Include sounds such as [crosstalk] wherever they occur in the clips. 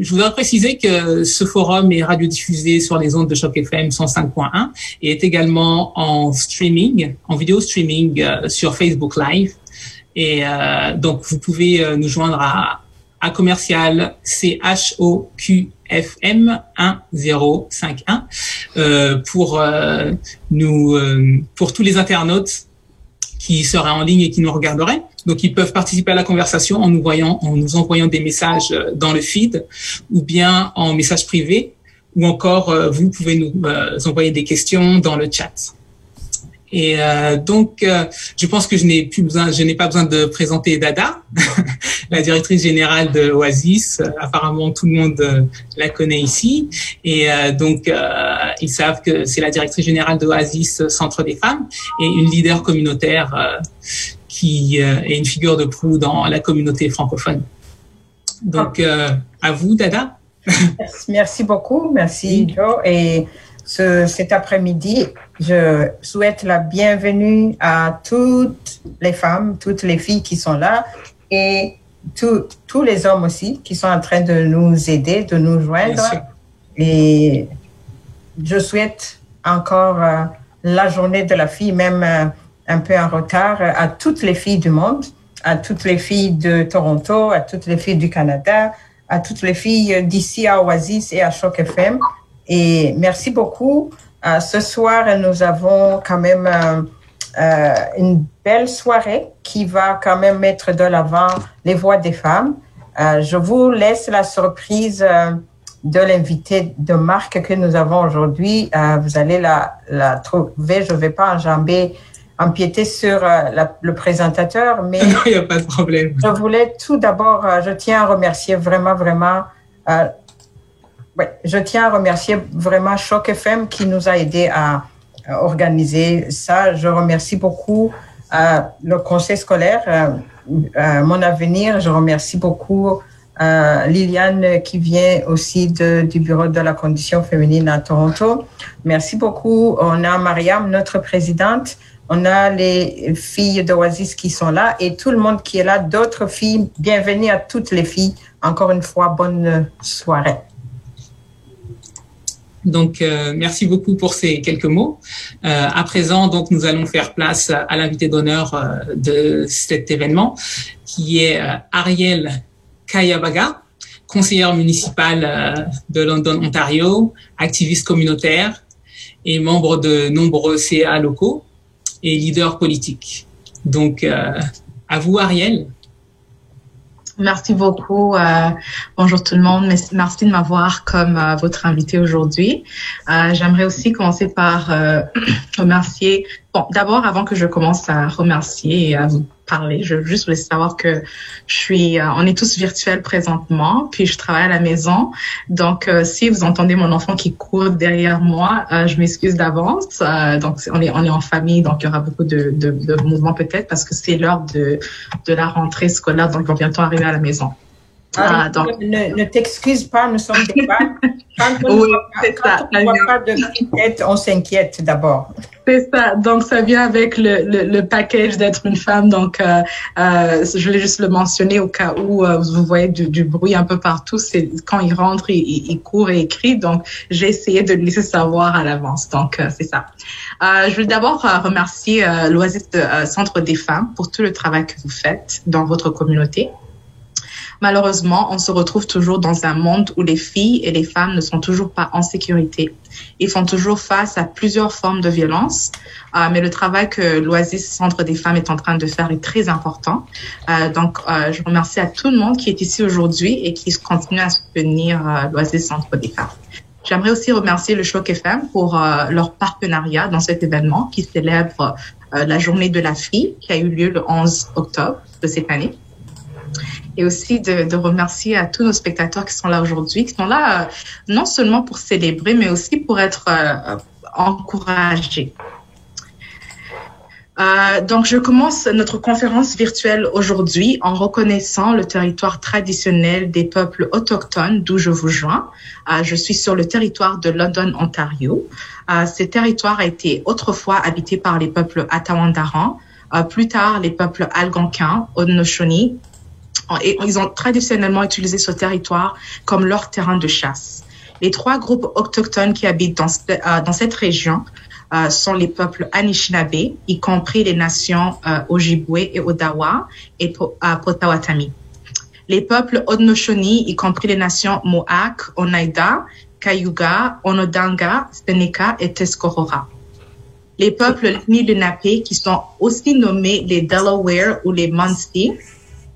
Je voudrais préciser que ce forum est radiodiffusé sur les ondes de Choc FM 105.1 et est également en streaming, en vidéo streaming euh, sur Facebook Live. Et euh, donc, vous pouvez euh, nous joindre à, à commercial CHOQFM 1051 euh, pour nous, pour tous les internautes qui seraient en ligne et qui nous regarderaient. Donc, ils peuvent participer à la conversation en nous voyant, en nous envoyant des messages euh, dans le feed ou bien en message privé ou encore euh, vous pouvez nous euh, envoyer des questions dans le chat. Et euh, donc, euh, je pense que je n'ai plus besoin, je n'ai pas besoin de présenter Dada, [laughs] la directrice générale de Oasis. apparemment, tout le monde la connaît ici. Et donc, ils savent que c'est la directrice générale de Oasis Centre des femmes et une leader communautaire qui est une figure de proue dans la communauté francophone. Donc, à vous, Dada. Merci beaucoup, merci Joe. Et ce, cet après-midi, je souhaite la bienvenue à toutes les femmes, toutes les filles qui sont là et tout, tous les hommes aussi qui sont en train de nous aider, de nous joindre. Et je souhaite encore euh, la journée de la fille, même euh, un peu en retard, à toutes les filles du monde, à toutes les filles de Toronto, à toutes les filles du Canada, à toutes les filles d'ici à Oasis et à Choc FM. Et merci beaucoup. Euh, ce soir, nous avons quand même euh, euh, une belle soirée qui va quand même mettre de l'avant les voix des femmes. Euh, je vous laisse la surprise de l'invité de marque que nous avons aujourd'hui. Vous allez la, la trouver. Je ne vais pas enjamber empiéter sur la, le présentateur, mais [laughs] il n'y a pas de problème. Je voulais tout d'abord, je tiens à remercier vraiment, vraiment, euh, ouais, je tiens à remercier vraiment Choc FM qui nous a aidé à, à organiser ça. Je remercie beaucoup euh, le conseil scolaire, euh, mon avenir. Je remercie beaucoup Liliane qui vient aussi de, du bureau de la condition féminine à Toronto. Merci beaucoup. On a Mariam, notre présidente. On a les filles d'Oasis qui sont là et tout le monde qui est là, d'autres filles. Bienvenue à toutes les filles. Encore une fois, bonne soirée. Donc, euh, merci beaucoup pour ces quelques mots. Euh, à présent, donc, nous allons faire place à l'invité d'honneur euh, de cet événement, qui est Ariel Kayabaga, conseillère municipale de London, Ontario, activiste communautaire et membre de nombreux CA locaux et leader politique. Donc, à vous, Ariel. Merci beaucoup. Euh, bonjour tout le monde. Merci de m'avoir comme euh, votre invité aujourd'hui. Euh, J'aimerais aussi commencer par [clears throat] remercier. Bon, d'abord, avant que je commence à remercier et à vous parler, je juste voulais savoir que je suis. Euh, on est tous virtuels présentement, puis je travaille à la maison. Donc, euh, si vous entendez mon enfant qui court derrière moi, je m'excuse d'avance. donc, on est on est en famille, donc il y aura beaucoup de, de, de mouvements peut-être parce que c'est l'heure de de la rentrée scolaire, donc ils vont bientôt arriver à la maison. Ah, donc... Ne, ne t'excuse pas, nous sommes des femmes. [laughs] Quand on oui, ne voit pas de tête, on s'inquiète d'abord. C'est ça. Donc, ça vient avec le, le, le package d'être une femme. Donc, euh, euh, je voulais juste le mentionner au cas où euh, vous voyez du, du, bruit un peu partout. C'est quand il rentre, il, il, court et écrit. Donc, j'ai essayé de le laisser savoir à l'avance. Donc, euh, c'est ça. Euh, je veux d'abord remercier l'Oasis Centre des femmes pour tout le travail que vous faites dans votre communauté. Malheureusement, on se retrouve toujours dans un monde où les filles et les femmes ne sont toujours pas en sécurité. Ils font toujours face à plusieurs formes de violence, euh, mais le travail que l'Oasis Centre des femmes est en train de faire est très important. Euh, donc, euh, je remercie à tout le monde qui est ici aujourd'hui et qui continue à soutenir l'Oasis Centre des femmes. J'aimerais aussi remercier le Choc FM pour leur partenariat dans cet événement qui célèbre la journée de la fille qui a eu lieu le 11 octobre de cette année et aussi de, remercier à tous nos spectateurs qui sont là aujourd'hui, qui sont là euh, non seulement pour célébrer, mais aussi pour être euh, encouragés. Euh, donc, je commence notre conférence virtuelle aujourd'hui en reconnaissant le territoire traditionnel des peuples autochtones d'où je vous joins. Je suis sur le territoire de London, Ontario. Euh, ce territoire a été autrefois habité par les peuples Atawandaran, plus tard les peuples Algonquins, Haudenosaunee, ils ont traditionnellement utilisé ce territoire comme leur terrain de chasse. Les trois groupes autochtones qui habitent dans, euh, cette région euh, sont les peuples Anishinaabe, y compris les nations euh, Ojibwe et Odawa et Potawatami. Les peuples Odnoshoni, y compris les nations Mohawk, Oneida, Cayuga, Onodanga, Seneca et Tuscarora. Les peuples Lenape, qui sont aussi nommés les Delaware ou les Munsee,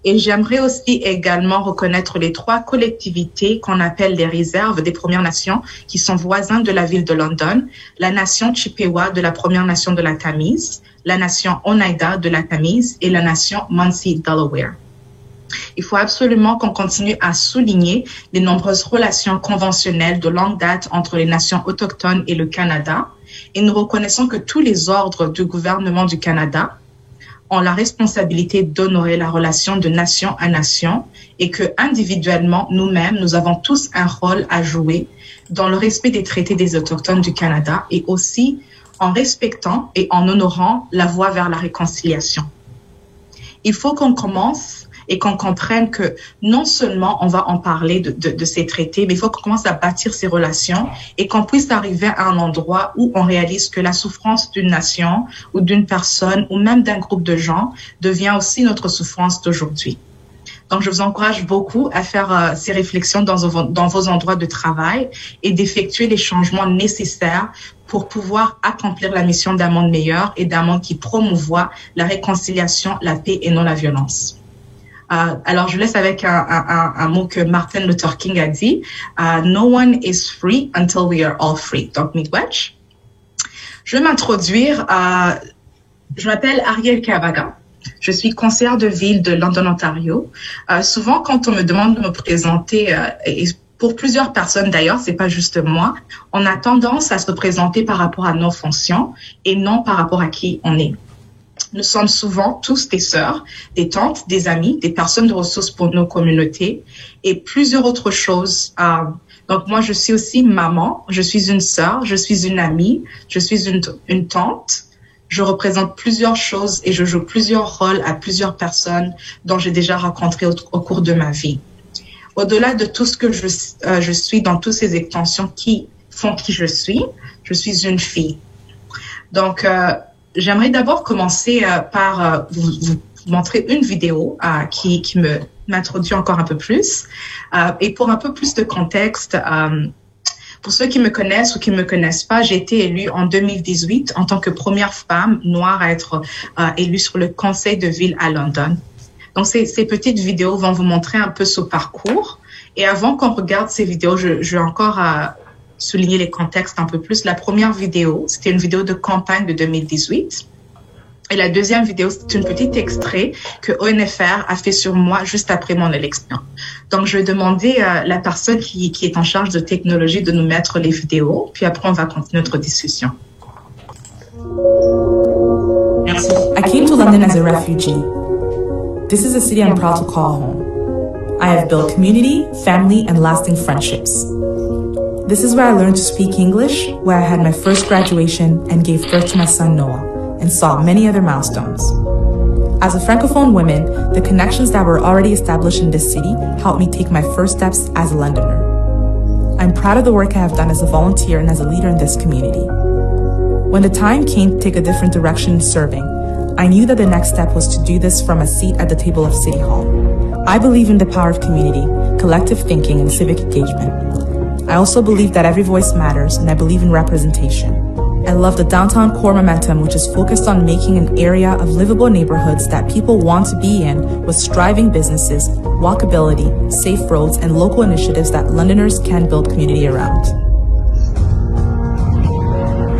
et j'aimerais aussi également reconnaître les trois collectivités qu'on appelle les réserves des Premières Nations, qui sont voisins de la ville de London, la nation Chippewa de la Première Nation de la Tamise, la nation Oneida de la Tamise et la nation Munsee Delaware. Il faut absolument qu'on continue à souligner les nombreuses relations conventionnelles de longue date entre les nations autochtones et le Canada. Et nous reconnaissons que tous les ordres du gouvernement du Canada, ont la responsabilité d'honorer la relation de nation à nation et que individuellement, nous-mêmes, nous avons tous un rôle à jouer dans le respect des traités des autochtones du Canada et aussi en respectant et en honorant la voie vers la réconciliation. Il faut qu'on commence et qu'on comprenne que non seulement on va en parler de, ces traités, mais il faut qu'on commence à bâtir ces relations et qu'on puisse arriver à un endroit où on réalise que la souffrance d'une nation ou d'une personne ou même d'un groupe de gens devient aussi notre souffrance d'aujourd'hui. Donc, je vous encourage beaucoup à faire euh, ces réflexions dans, dans vos endroits de travail et d'effectuer les changements nécessaires pour pouvoir accomplir la mission d'un monde meilleur et d'un monde qui promouvoit la réconciliation, la paix et non la violence. Uh, alors, je laisse avec un, mot que Martin Luther King a dit. Uh, no one is free until we are all free. Donc, Midwatch. Je vais m'introduire. Uh, je m'appelle Ariel Kavaga. Je suis conseillère de ville de London, Ontario. Euh, souvent, quand on me demande de me présenter, euh, et pour plusieurs personnes d'ailleurs, c'est pas juste moi, on a tendance à se présenter par rapport à nos fonctions et non par rapport à qui on est. Nous sommes souvent tous des sœurs, des tantes, des amis, des personnes de ressources pour nos communautés et plusieurs autres choses. Euh, donc moi, je suis aussi maman, je suis une sœur, je suis une amie, je suis une, tante. Je représente plusieurs choses et je joue plusieurs rôles à plusieurs personnes dont j'ai déjà rencontré au, cours de ma vie. Au-delà de tout ce que je, euh, je suis dans toutes ces extensions qui font qui je suis, je suis une fille. Donc, euh, J'aimerais d'abord commencer euh, par euh, vous, montrer une vidéo euh, qui, me m'introduit encore un peu plus. et pour un peu plus de contexte, pour ceux qui me connaissent ou qui ne me connaissent pas, j'ai été élue en 2018 en tant que première femme noire à être élue sur le conseil de ville à London. Donc, ces, petites vidéos vont vous montrer un peu ce parcours. Et avant qu'on regarde ces vidéos, je vais encore souligner les contextes un peu plus. La première vidéo, c'était une vidéo de campagne de 2018. Et la deuxième vidéo, c'est une petite extrait que ONFR a fait sur moi juste après mon élection. Donc, je vais demander à la personne qui, qui est en charge de technologie de nous mettre les vidéos, puis après, on va continuer notre discussion. Merci. I came to London as a refugee. This is a city I'm proud to call home. I have built community, family, and lasting friendships. This is where I learned to speak English, where I had my first graduation and gave birth to my son Noah, and saw many other milestones. As a Francophone woman, the connections that were already established in this city helped me take my first steps as a Londoner. I'm proud of the work I have done as a volunteer and as a leader in this community. When the time came to take a different direction in serving, I knew that the next step was to do this from a seat at the table of City Hall. I believe in the power of community, collective thinking, and civic engagement. I also believe that every voice matters, and I believe in representation. I love the downtown core momentum, which is focused on making an area of livable neighborhoods that people want to be in with striving businesses, walkability, safe roads, and local initiatives that Londoners can build community around.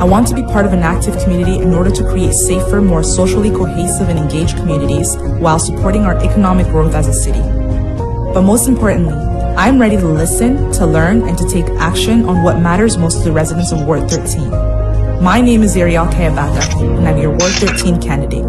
I want to be part of an active community in order to create safer, more socially cohesive and engaged communities while supporting our economic growth as a city. But most importantly, I'm ready to listen, to learn, and to take action on what matters most to the residents of Ward 13. My name is Ariel Kayabaka, and I'm your Ward 13 candidate.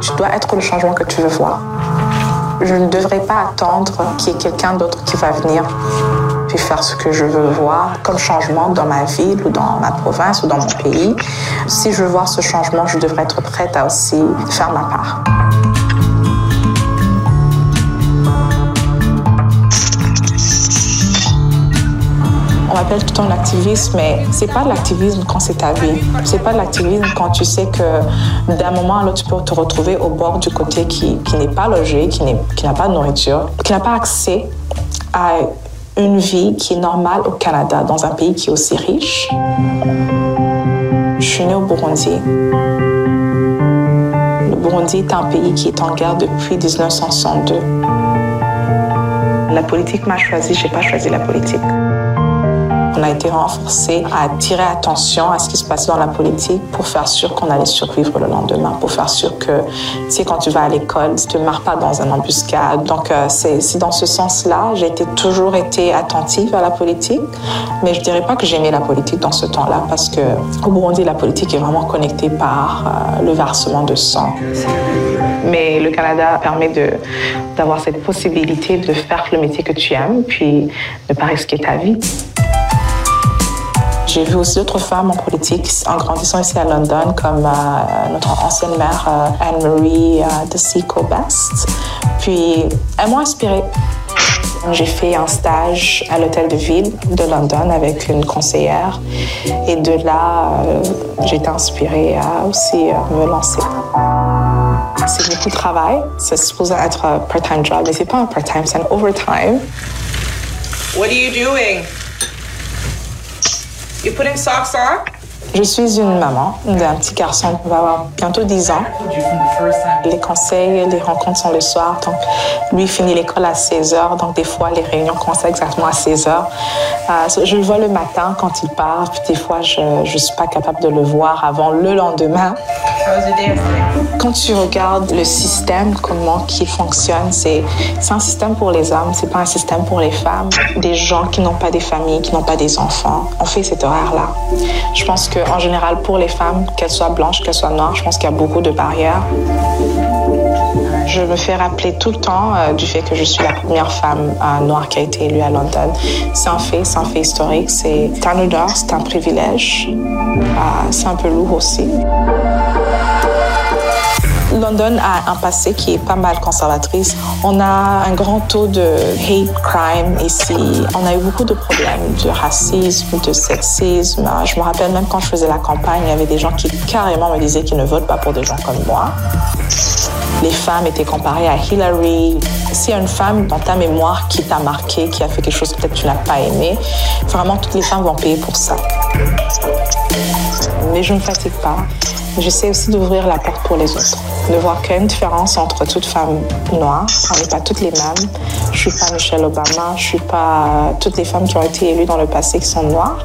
Tu dois être le changement que tu veux voir. Je ne devrais pas attendre qu'il y ait quelqu'un d'autre qui va venir puis faire ce que je veux voir comme changement dans ma ville ou dans ma province ou dans mon pays. Si je veux voir ce changement, je devrais être prête à aussi faire ma part. On m'appelle tout le temps l'activisme, mais c'est pas de l'activisme quand c'est ta vie. C'est pas de l'activisme quand tu sais que d'un moment à l'autre, tu peux te retrouver au bord du côté qui, qui n'est pas logé, qui n'a pas de nourriture, qui n'a pas accès à une vie qui est normale au Canada, dans un pays qui est aussi riche. Je suis née au Burundi. Le Burundi est un pays qui est en guerre depuis 1962. La politique m'a choisi, j'ai pas choisi la politique. On a été renforcé à attirer attention à ce qui se passait dans la politique pour faire sûr qu'on allait survivre le lendemain, pour faire sûr que, tu sais, quand tu vas à l'école, tu ne marres pas dans un embuscade. Donc, euh, c'est dans ce sens-là, j'ai toujours été attentive à la politique, mais je dirais pas que j'aimais la politique dans ce temps-là parce que au Burundi, la politique est vraiment connectée par euh, le versement de sang. Mais le Canada permet d'avoir cette possibilité de faire le métier que tu aimes, puis ne pas risquer ta vie. J'ai vu aussi d'autres femmes en politique en grandissant ici à London, comme euh, notre ancienne mère euh, Anne-Marie euh, de Seco Best. Puis, elles m'ont inspirée. J'ai fait un stage à l'hôtel de ville de London avec une conseillère et de là, j'ai été inspirée à aussi me lancer. C'est beaucoup de travail. C'est supposé être un part-time job, mais c'est pas un part-time, c'est un overtime. What are you doing? You putting socks on? Je suis une maman d'un petit garçon qui va avoir bientôt 10 ans. Les conseils, les rencontres sont le soir. Donc, lui finit l'école à 16 heures. Donc, des fois, les réunions commencent exactement à 16 heures. Euh, je le vois le matin quand il part. Puis, des fois, je ne suis pas capable de le voir avant le lendemain. Quand tu regardes le système, comment il fonctionne, c'est un système pour les hommes, c'est pas un système pour les femmes. Des gens qui n'ont pas des familles, qui n'ont pas des enfants, on fait cet horaire-là. Je pense que en général, pour les femmes, qu'elles soient blanches, qu'elles soient noires, je pense qu'il y a beaucoup de barrières. Je me fais rappeler tout le temps euh, du fait que je suis la première femme euh, noire qui a été élue à London. C'est un fait, c'est un fait historique, c'est un honneur, c'est un privilège. Euh, c'est un peu lourd aussi. London a un passé qui est pas mal conservatrice. On a un grand taux de hate crime ici. On a eu beaucoup de problèmes de racisme, de sexisme. Je me rappelle même quand je faisais la campagne, il y avait des gens qui carrément me disaient qu'ils ne votent pas pour des gens comme moi. Les femmes étaient comparées à Hillary. S'il y a une femme dans ta mémoire qui t'a marqué, qui a fait quelque chose que peut-être tu n'as pas aimé, vraiment toutes les femmes vont payer pour ça. Mais je ne fatigue pas. J'essaie aussi d'ouvrir la porte pour les autres, de voir qu'il y a une différence entre toutes femmes noires. On n'est pas toutes les mêmes. Je suis pas Michelle Obama, je suis pas toutes les femmes qui ont été élues dans le passé qui sont noires.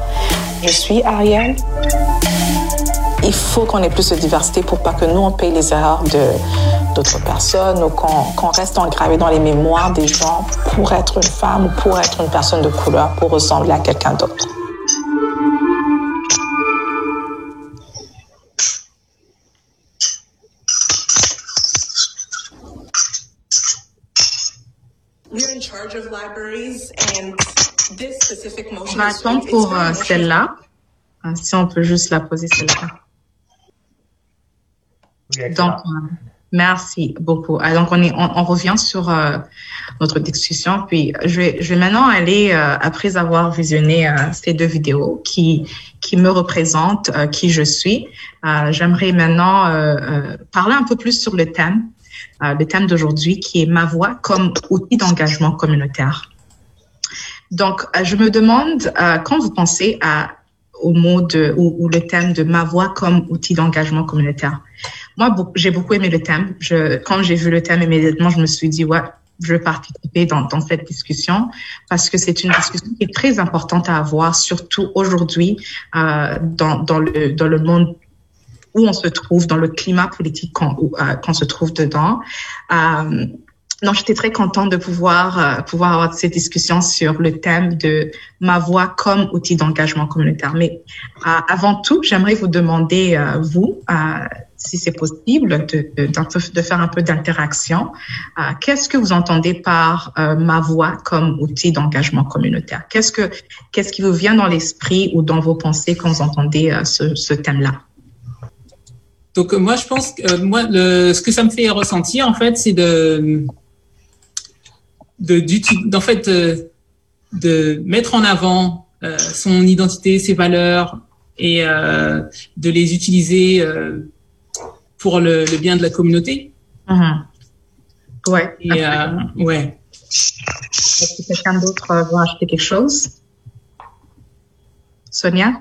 Je suis Ariel. Il faut qu'on ait plus de diversité pour pas que nous on paye les erreurs d'autres personnes ou qu'on reste engravé dans les mémoires des gens pour être une femme ou pour être une personne de couleur, pour ressembler à quelqu'un d'autre. On va attendre pour euh, celle-là. Euh, si on peut juste la poser celle-là. Donc, euh, merci beaucoup. donc, on, est, on, revient sur notre discussion. Puis, je vais, je vais maintenant aller, après avoir visionné ces deux vidéos qui, qui me représentent, qui je suis, j'aimerais maintenant parler un peu plus sur le thème le thème d'aujourd'hui qui est ma voix comme outil d'engagement communautaire. Donc, euh, je me demande euh, quand vous pensez à au mot de ou, le thème de ma voix comme outil d'engagement communautaire? Moi, j'ai beaucoup aimé le thème. Je, quand j'ai vu le thème immédiatement, je me suis dit ouais, je veux participer dans, dans cette discussion parce que c'est une discussion qui est très importante à avoir, surtout aujourd'hui euh, dans, dans le dans le monde où on se trouve, dans le climat politique qu'on euh, se trouve dedans. Euh, non, j'étais très contente de pouvoir euh, pouvoir avoir cette discussion sur le thème de ma voix comme outil d'engagement communautaire. Mais avant tout, j'aimerais vous demander vous si c'est possible, de, faire un peu d'interaction. Euh, qu'est-ce que vous entendez par euh, ma voix comme outil d'engagement communautaire? Qu'est-ce que qu'est-ce qui vous vient dans l'esprit ou dans vos pensées quand vous entendez euh, ce, thème-là? Donc moi, je pense que moi, ce que ça me fait ressentir, en fait, c'est de de, en fait, de mettre en avant son identité, ses valeurs et de les utiliser pour le, bien de la communauté. Mm-hmm. Ouais. Et, euh, ouais. Est-ce que quelqu'un d'autre euh, veut acheter quelque chose? Sonia?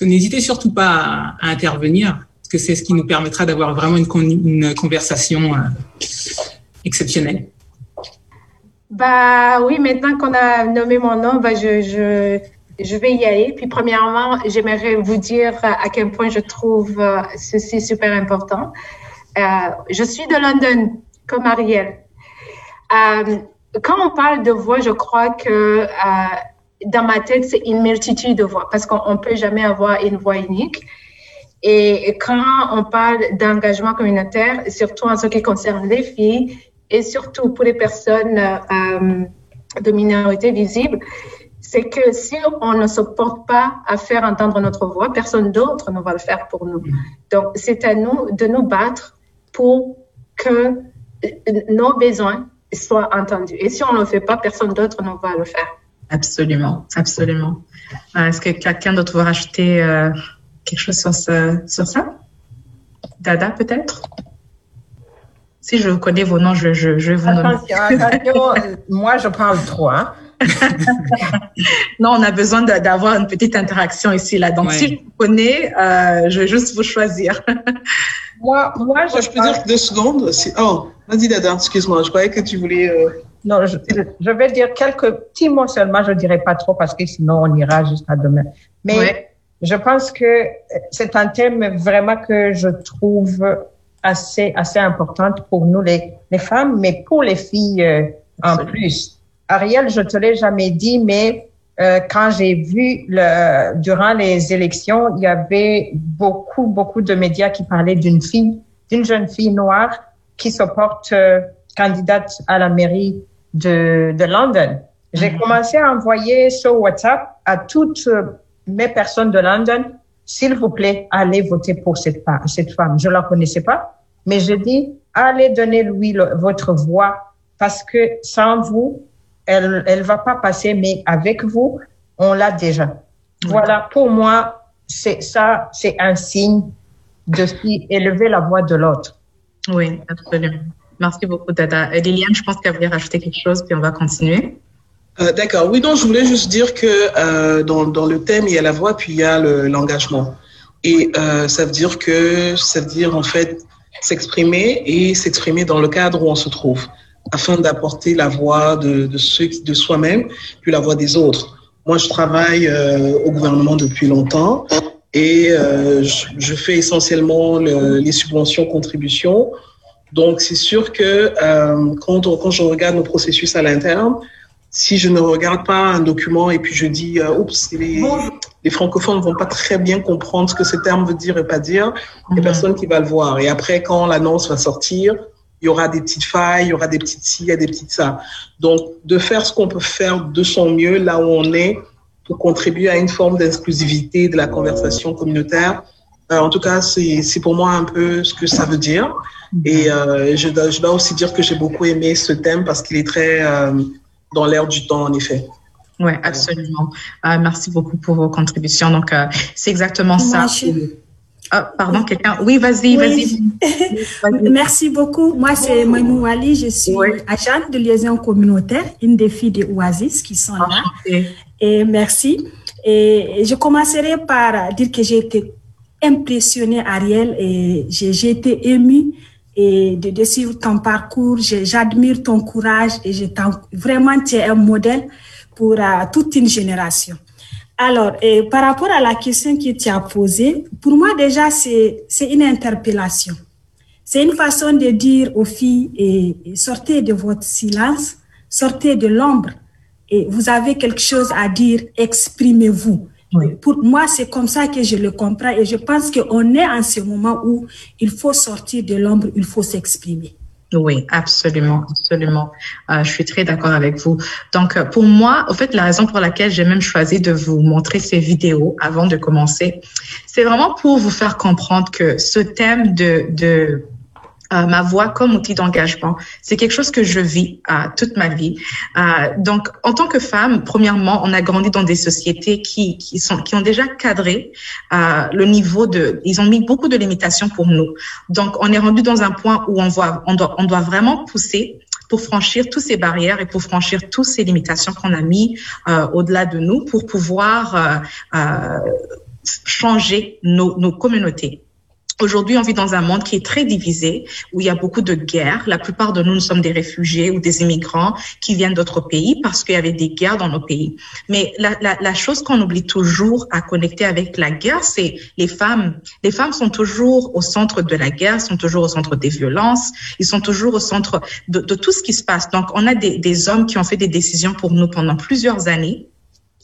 N'hésitez surtout pas à, intervenir, parce que c'est ce qui nous permettra d'avoir vraiment une, conversation euh, exceptionnelle. Bah oui, maintenant qu'on a nommé mon nom, bah je, je, je vais y aller. Puis, premièrement, j'aimerais vous dire à quel point je trouve euh, ceci super important. Euh, je suis de London, comme Ariel. Euh, quand on parle de voix, je crois que dans ma tête, c'est une multitude de voix parce qu'on ne peut jamais avoir une voix unique. Et quand on parle d'engagement communautaire, surtout en ce qui concerne les filles et surtout pour les personnes de minorité visible, c'est que si on ne se porte pas à faire entendre notre voix, personne d'autre ne va le faire pour nous. Donc, c'est à nous de nous battre pour que nos besoins soient entendus. Et si on ne le fait pas, personne d'autre ne va le faire. Absolument, absolument. Euh, est-ce que quelqu'un d'autre veut rajouter euh, quelque chose sur ça? Dada, peut-être? Si je connais vos noms, je, je, je vais vous attention, Attention, moi, je parle trop. Hein? [laughs] non, on a besoin d'avoir une petite interaction ici, là. Donc, si je vous connais, euh, je vais juste vous choisir. [laughs] moi, moi, je, peux dire deux secondes. Oh, vas-y, Dada, excuse-moi. Je croyais que tu voulais. Euh, non, je, vais dire quelques petits mots seulement. Je ne dirai pas trop parce que sinon, on ira jusqu'à demain. Mais je pense que c'est un thème vraiment que je trouve assez, assez important pour nous, les, les femmes, mais pour les filles euh, en plus Ariel, je te l'ai jamais dit, mais euh, quand j'ai vu le, durant les élections, il y avait beaucoup, beaucoup de médias qui parlaient d'une fille, d'une jeune fille noire qui se porte euh, candidate à la mairie de, de London. J'ai mhm. commencé à envoyer sur WhatsApp à toutes mes personnes de London, s'il vous plaît, allez voter pour cette, cette femme. Je la connaissais pas, mais j'ai dit, allez donner lui votre voix parce que sans vous, elle elle va pas passer, mais avec vous, on l'a déjà. Voilà, pour moi, c'est ça, c'est un signe de élever la voix de l'autre. Oui, absolument. Merci beaucoup, Dada. Euh, Liliane, je pense qu'elle voulait rajouter quelque chose, puis on va continuer. Euh, d'accord. Oui, donc je voulais juste dire que euh, dans, dans, le thème, il y a la voix, puis il y a l'engagement. et ça veut dire que, ça veut dire en fait s'exprimer et s'exprimer dans le cadre où on se trouve afin d'apporter la voix de, de ceux de soi-même, puis la voix des autres. Moi, je travaille euh, au gouvernement depuis longtemps et euh, je, je, fais essentiellement le, les subventions, contributions. Donc, c'est sûr que euh, quand, quand je regarde nos processus à l'interne, si je ne regarde pas un document et puis je dis, euh, oups, les, les francophones ne vont pas très bien comprendre ce que ce terme veut dire et pas dire, il n'y a personne qui va le voir. Et après, quand l'annonce va sortir, il y aura des petites failles, il y aura des petites ci, il y a des petites ça. Donc, de faire ce qu'on peut faire de son mieux là où on est pour contribuer à une forme d'inclusivité de la conversation communautaire. Euh, en tout cas, c'est pour moi un peu ce que ça veut dire. Et euh, je, dois, je, dois, aussi dire que j'ai beaucoup aimé ce thème parce qu'il est très euh, dans l'air du temps, en effet. Oui, absolument. Euh, merci beaucoup pour vos contributions. Donc, euh, c'est exactement ça. Ah, pardon, quelqu'un? Oui, vas-y, [laughs] vas-y. merci beaucoup. Moi, c'est Maïmou Ali. Je suis agente de liaison communautaire, une des filles de Oasis qui sont là. Et merci. Et je commencerai par dire que j'ai été impressionnée, Ariel, et j'ai été émue et de, de suivre ton parcours. J'admire ton courage et je vraiment, tu es un modèle pour uh, toute une génération. Alors, par rapport à la question que tu as posée, pour moi déjà, c'est une interpellation. C'est une façon de dire aux filles, sortez de votre silence, sortez de l'ombre, et vous avez quelque chose à dire, exprimez-vous. Pour moi, c'est comme ça que je le comprends et je pense qu'on est en ce moment où il faut sortir de l'ombre, il faut s'exprimer. Oui, absolument, absolument. Euh, je suis très d'accord avec vous. Donc, euh, pour moi, au fait, la raison pour laquelle j'ai même choisi de vous montrer ces vidéos avant de commencer, c'est vraiment pour vous faire comprendre que ce thème de, de euh, ma voix comme outil d'engagement. C'est quelque chose que je vis euh, toute ma vie. Euh, donc, en tant que femme, premièrement, on a grandi dans des sociétés qui, qui sont qui ont déjà cadré euh, le niveau de. Ils ont mis beaucoup de limitations pour nous. Donc, on est rendu dans un point où on voit, on doit, on doit vraiment pousser pour franchir toutes ces barrières et pour franchir toutes ces limitations qu'on a mis euh, au-delà de nous pour pouvoir euh, changer nos, nos communautés. Aujourd'hui, on vit dans un monde qui est très divisé, où il y a beaucoup de guerres. La plupart de nous, nous sommes des réfugiés ou des immigrants qui viennent d'autres pays parce qu'il y avait des guerres dans nos pays. Mais la, la, la chose qu'on oublie toujours à connecter avec la guerre, c'est les femmes. Les femmes sont toujours au centre de la guerre, sont toujours au centre des violences, ils sont toujours au centre de, tout ce qui se passe. Donc, on a des, des hommes qui ont fait des décisions pour nous pendant plusieurs années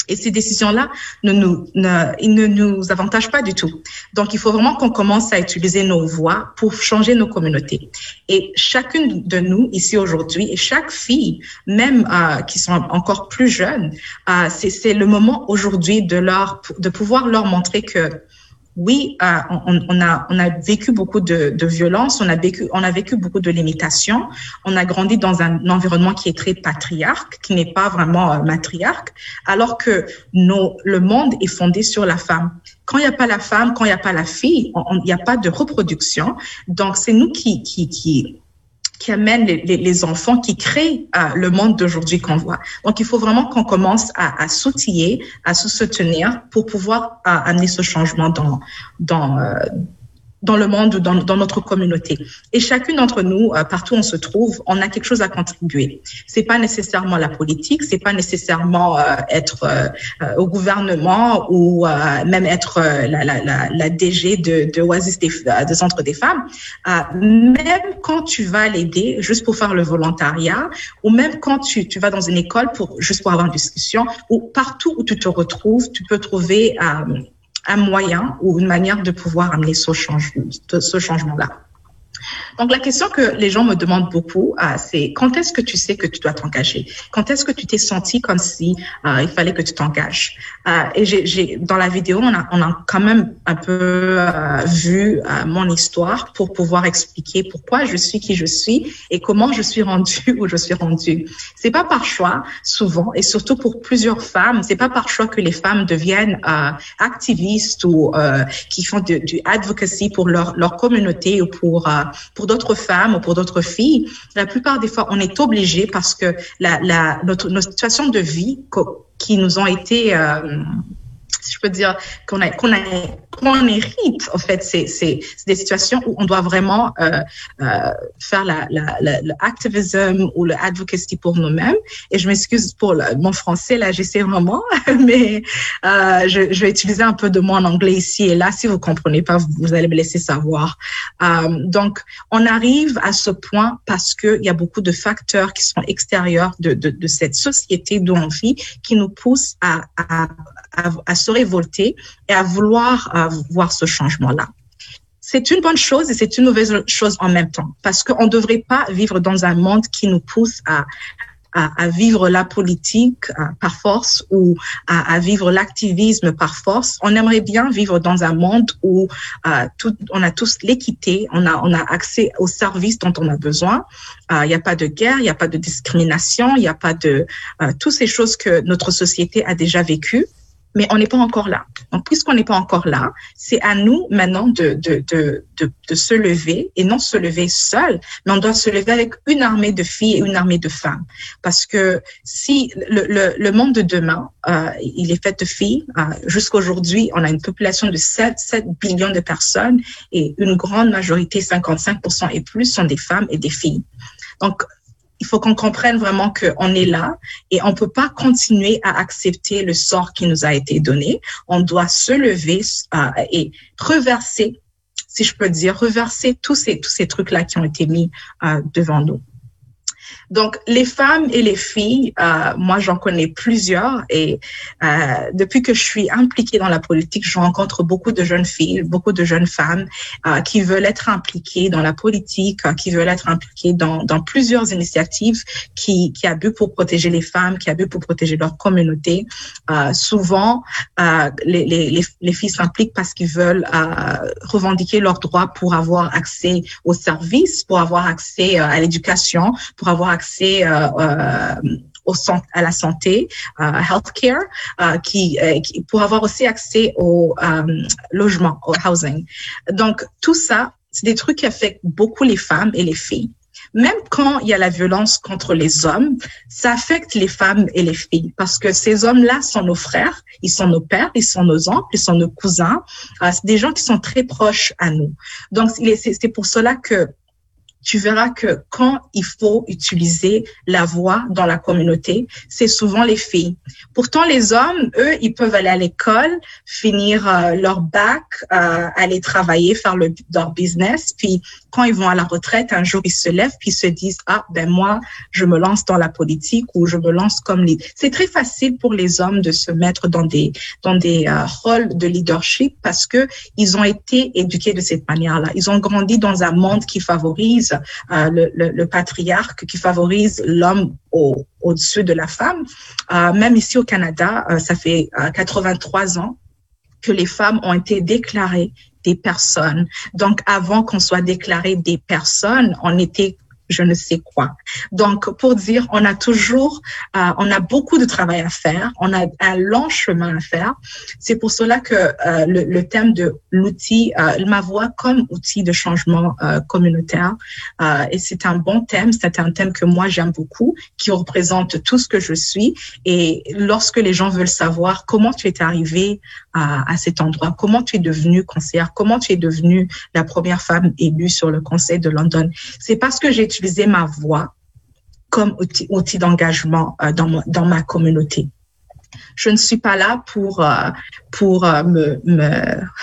et ces décisions-là ne nous, ne, ne nous avantagent pas du tout. Donc, il faut vraiment qu'on commence à utiliser nos voix pour changer nos communautés. Et chacune de nous ici aujourd'hui, et chaque fille, même euh, qui sont encore plus jeunes, euh, c'est le moment aujourd'hui de leur, de pouvoir leur montrer que oui, euh, on, a, on a vécu beaucoup de, de violence, on a vécu, on a vécu beaucoup de limitations. On a grandi dans un environnement qui est très patriarque, qui n'est pas vraiment euh, matriarque, alors que nos, le monde est fondé sur la femme. Quand il n'y a pas la femme, quand il n'y a pas la fille, il n'y a pas de reproduction. Donc, c'est nous qui, qui, qui qui amène les, les, les, enfants, qui créent euh, le monde d'aujourd'hui qu'on voit. Donc, il faut vraiment qu'on commence à, à s'outiller, à se soutenir pour pouvoir à, amener ce changement dans, dans, euh, dans le monde, dans, dans notre communauté. Et chacune d'entre nous, euh, partout où on se trouve, on a quelque chose à contribuer. C'est pas nécessairement la politique, c'est pas nécessairement euh, être euh, euh, au gouvernement ou euh, même être euh, la, la, la, la, DG de, de Oasis des, de Centre des femmes. même quand tu vas l'aider juste pour faire le volontariat, ou même quand tu, tu vas dans une école pour juste pour avoir une discussion, ou partout où tu te retrouves, tu peux trouver un moyen ou une manière de pouvoir amener ce changement, ce changement-là. Donc la question que les gens me demandent beaucoup, euh, c'est quand est-ce que tu sais que tu dois t'engager? Quand est-ce que tu t'es senti comme si euh, il fallait que tu t'engages? Euh, Et j'ai, dans la vidéo, on a, on a quand même un peu euh, vu euh, mon histoire pour pouvoir expliquer pourquoi je suis qui je suis et comment je suis rendue [laughs] où je suis rendue. C'est pas par choix, souvent, et surtout pour plusieurs femmes, c'est pas par choix que les femmes deviennent euh, activistes ou qui font du advocacy pour leur, leur communauté ou pour pour d'autres femmes ou pour d'autres filles, la plupart des fois, on est obligé parce que la, la, notre, notre situation de vie qui nous ont été, euh, si je peux dire, qu'on a, qu'on a, qu'on hérite, en fait, c'est, c'est, des situations où on doit vraiment euh, euh, faire la, la, la, le ou le advocacy pour nous-mêmes. Et je m'excuse pour le, mon français, là, j'essaie vraiment, [laughs] mais euh, je, je vais utiliser un peu de moi en anglais ici et là. Si vous comprenez pas, vous, vous allez me laisser savoir. Euh, donc, on arrive à ce point parce qu'il y a beaucoup de facteurs qui sont extérieurs de, de, de cette société d'où on vit qui nous poussent à, à, à, à se révolter et à vouloir euh, voir ce changement-là. C'est une bonne chose et c'est une mauvaise chose en même temps parce qu'on ne devrait pas vivre dans un monde qui nous pousse à, à, à vivre la politique à, par force ou à, à vivre l'activisme par force. On aimerait bien vivre dans un monde où euh, tout, on a tous l'équité, on a, on a accès aux services dont on a besoin. Il euh, n'y a pas de guerre, il n'y a pas de discrimination, il n'y a pas de euh, toutes ces choses que notre société a déjà vécues mais on n'est pas encore là. Donc, puisqu'on n'est pas encore là, c'est à nous maintenant de, de, de, de, de se lever et non se lever seul, mais on doit se lever avec une armée de filles et une armée de femmes. Parce que si le, le, le monde de demain, euh, il est fait de filles, euh, jusqu'aujourd'hui, on a une population de 7, 7 millions de personnes et une grande majorité, 55% et plus, sont des femmes et des filles. Donc, il faut qu'on comprenne vraiment qu'on est là et on peut pas continuer à accepter le sort qui nous a été donné. On doit se lever euh, et reverser, si je peux dire, reverser tous ces tous ces trucs là qui ont été mis euh, devant nous. Donc, les femmes et les filles, euh, moi, j'en connais plusieurs et euh, depuis que je suis impliquée dans la politique, je rencontre beaucoup de jeunes filles, beaucoup de jeunes femmes euh, qui veulent être impliquées dans la politique, euh, qui veulent être impliquées dans, dans plusieurs initiatives qui, qui a but pour protéger les femmes, qui a but pour protéger leur communauté. Euh, souvent, euh, les, les, les, filles s'impliquent parce qu'ils veulent revendiquer leurs droits pour avoir accès aux services, pour avoir accès à l'éducation, pour avoir accès euh, euh, à la santé, euh, healthcare, qui, pour avoir aussi accès au logement, au housing. Donc tout ça, c'est des trucs qui affectent beaucoup les femmes et les filles. Même quand il y a la violence contre les hommes, ça affecte les femmes et les filles parce que ces hommes-là sont nos frères, ils sont nos pères, ils sont nos oncles, ils sont nos cousins. c'est des gens qui sont très proches à nous. Donc c'est pour cela que tu verras que quand il faut utiliser la voix dans la communauté, c'est souvent les filles. Pourtant, les hommes, eux, ils peuvent aller à l'école, finir euh, leur bac, euh, aller travailler, faire le, leur business, puis quand ils vont à la retraite, un jour, ils se lèvent puis ils se disent, ah, ben moi, je me lance dans la politique ou je me lance comme leader. C'est très facile pour les hommes de se mettre dans des, dans des euh, rôles de leadership parce que ils ont été éduqués de cette manière-là. Ils ont grandi dans un monde qui favorise euh, le, le, le, patriarque, qui favorise l'homme au, au-dessus de la femme. Euh, même ici au Canada, euh, ça fait 83 ans que les femmes ont été déclarées des personnes. Donc, avant qu'on soit déclaré des personnes, on était je ne sais quoi. Donc, pour dire, on a toujours, euh, on a beaucoup de travail à faire, on a un long chemin à faire. C'est pour cela que euh, le, thème de l'outil, euh, ma voix comme outil de changement communautaire, et c'est un bon thème, c'est un thème que moi j'aime beaucoup, qui représente tout ce que je suis. Et lorsque les gens veulent savoir comment tu es arrivé à, à cet endroit, comment tu es devenue conseillère, comment tu es devenue la première femme élue sur le conseil de London, c'est parce que j'ai utiliser ma voix comme outil, outil d'engagement euh, dans, dans ma communauté. Je ne suis pas là pour euh, pour euh, me, me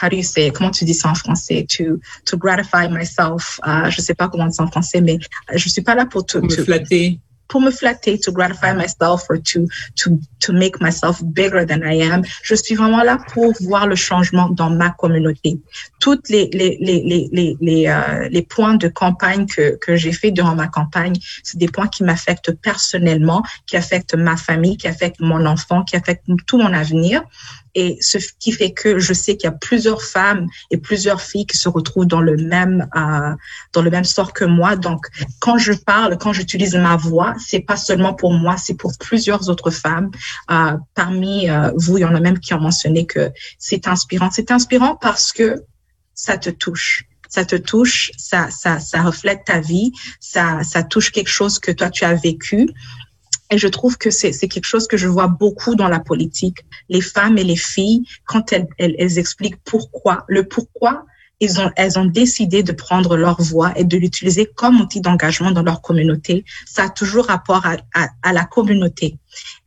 how do you say comment tu dis ça en français? To to gratify myself. Je sais pas comment dire ça en français, mais je suis pas là pour te, me flatter pour me flatter, to gratify myself or to, to, to make myself bigger than I am. Je suis vraiment là pour voir le changement dans ma communauté. Toutes les, les, les, les, les, euh, les points de campagne que, que j'ai fait durant ma campagne, c'est des points qui m'affectent personnellement, qui affectent ma famille, qui affectent mon enfant, qui affectent tout mon avenir et ce qui fait que je sais qu'il y a plusieurs femmes et plusieurs filles qui se retrouvent dans le même euh, dans le même sort que moi. Donc, quand je parle, quand j'utilise ma voix, c'est pas seulement pour moi, c'est pour plusieurs autres femmes. Euh, parmi euh, vous, il y en a même qui ont mentionné que c'est inspirant. C'est inspirant parce que ça te touche ça te touche, ça, ça, ça reflète ta vie, ça, ça touche quelque chose que toi tu as vécu et je trouve que c'est quelque chose que je vois beaucoup dans la politique. Les femmes et les filles, quand elles, elles, elles expliquent pourquoi, le pourquoi, ils ont, elles ont décidé de prendre leur voix et de l'utiliser comme outil d'engagement dans leur communauté. Ça a toujours rapport à, à, à la communauté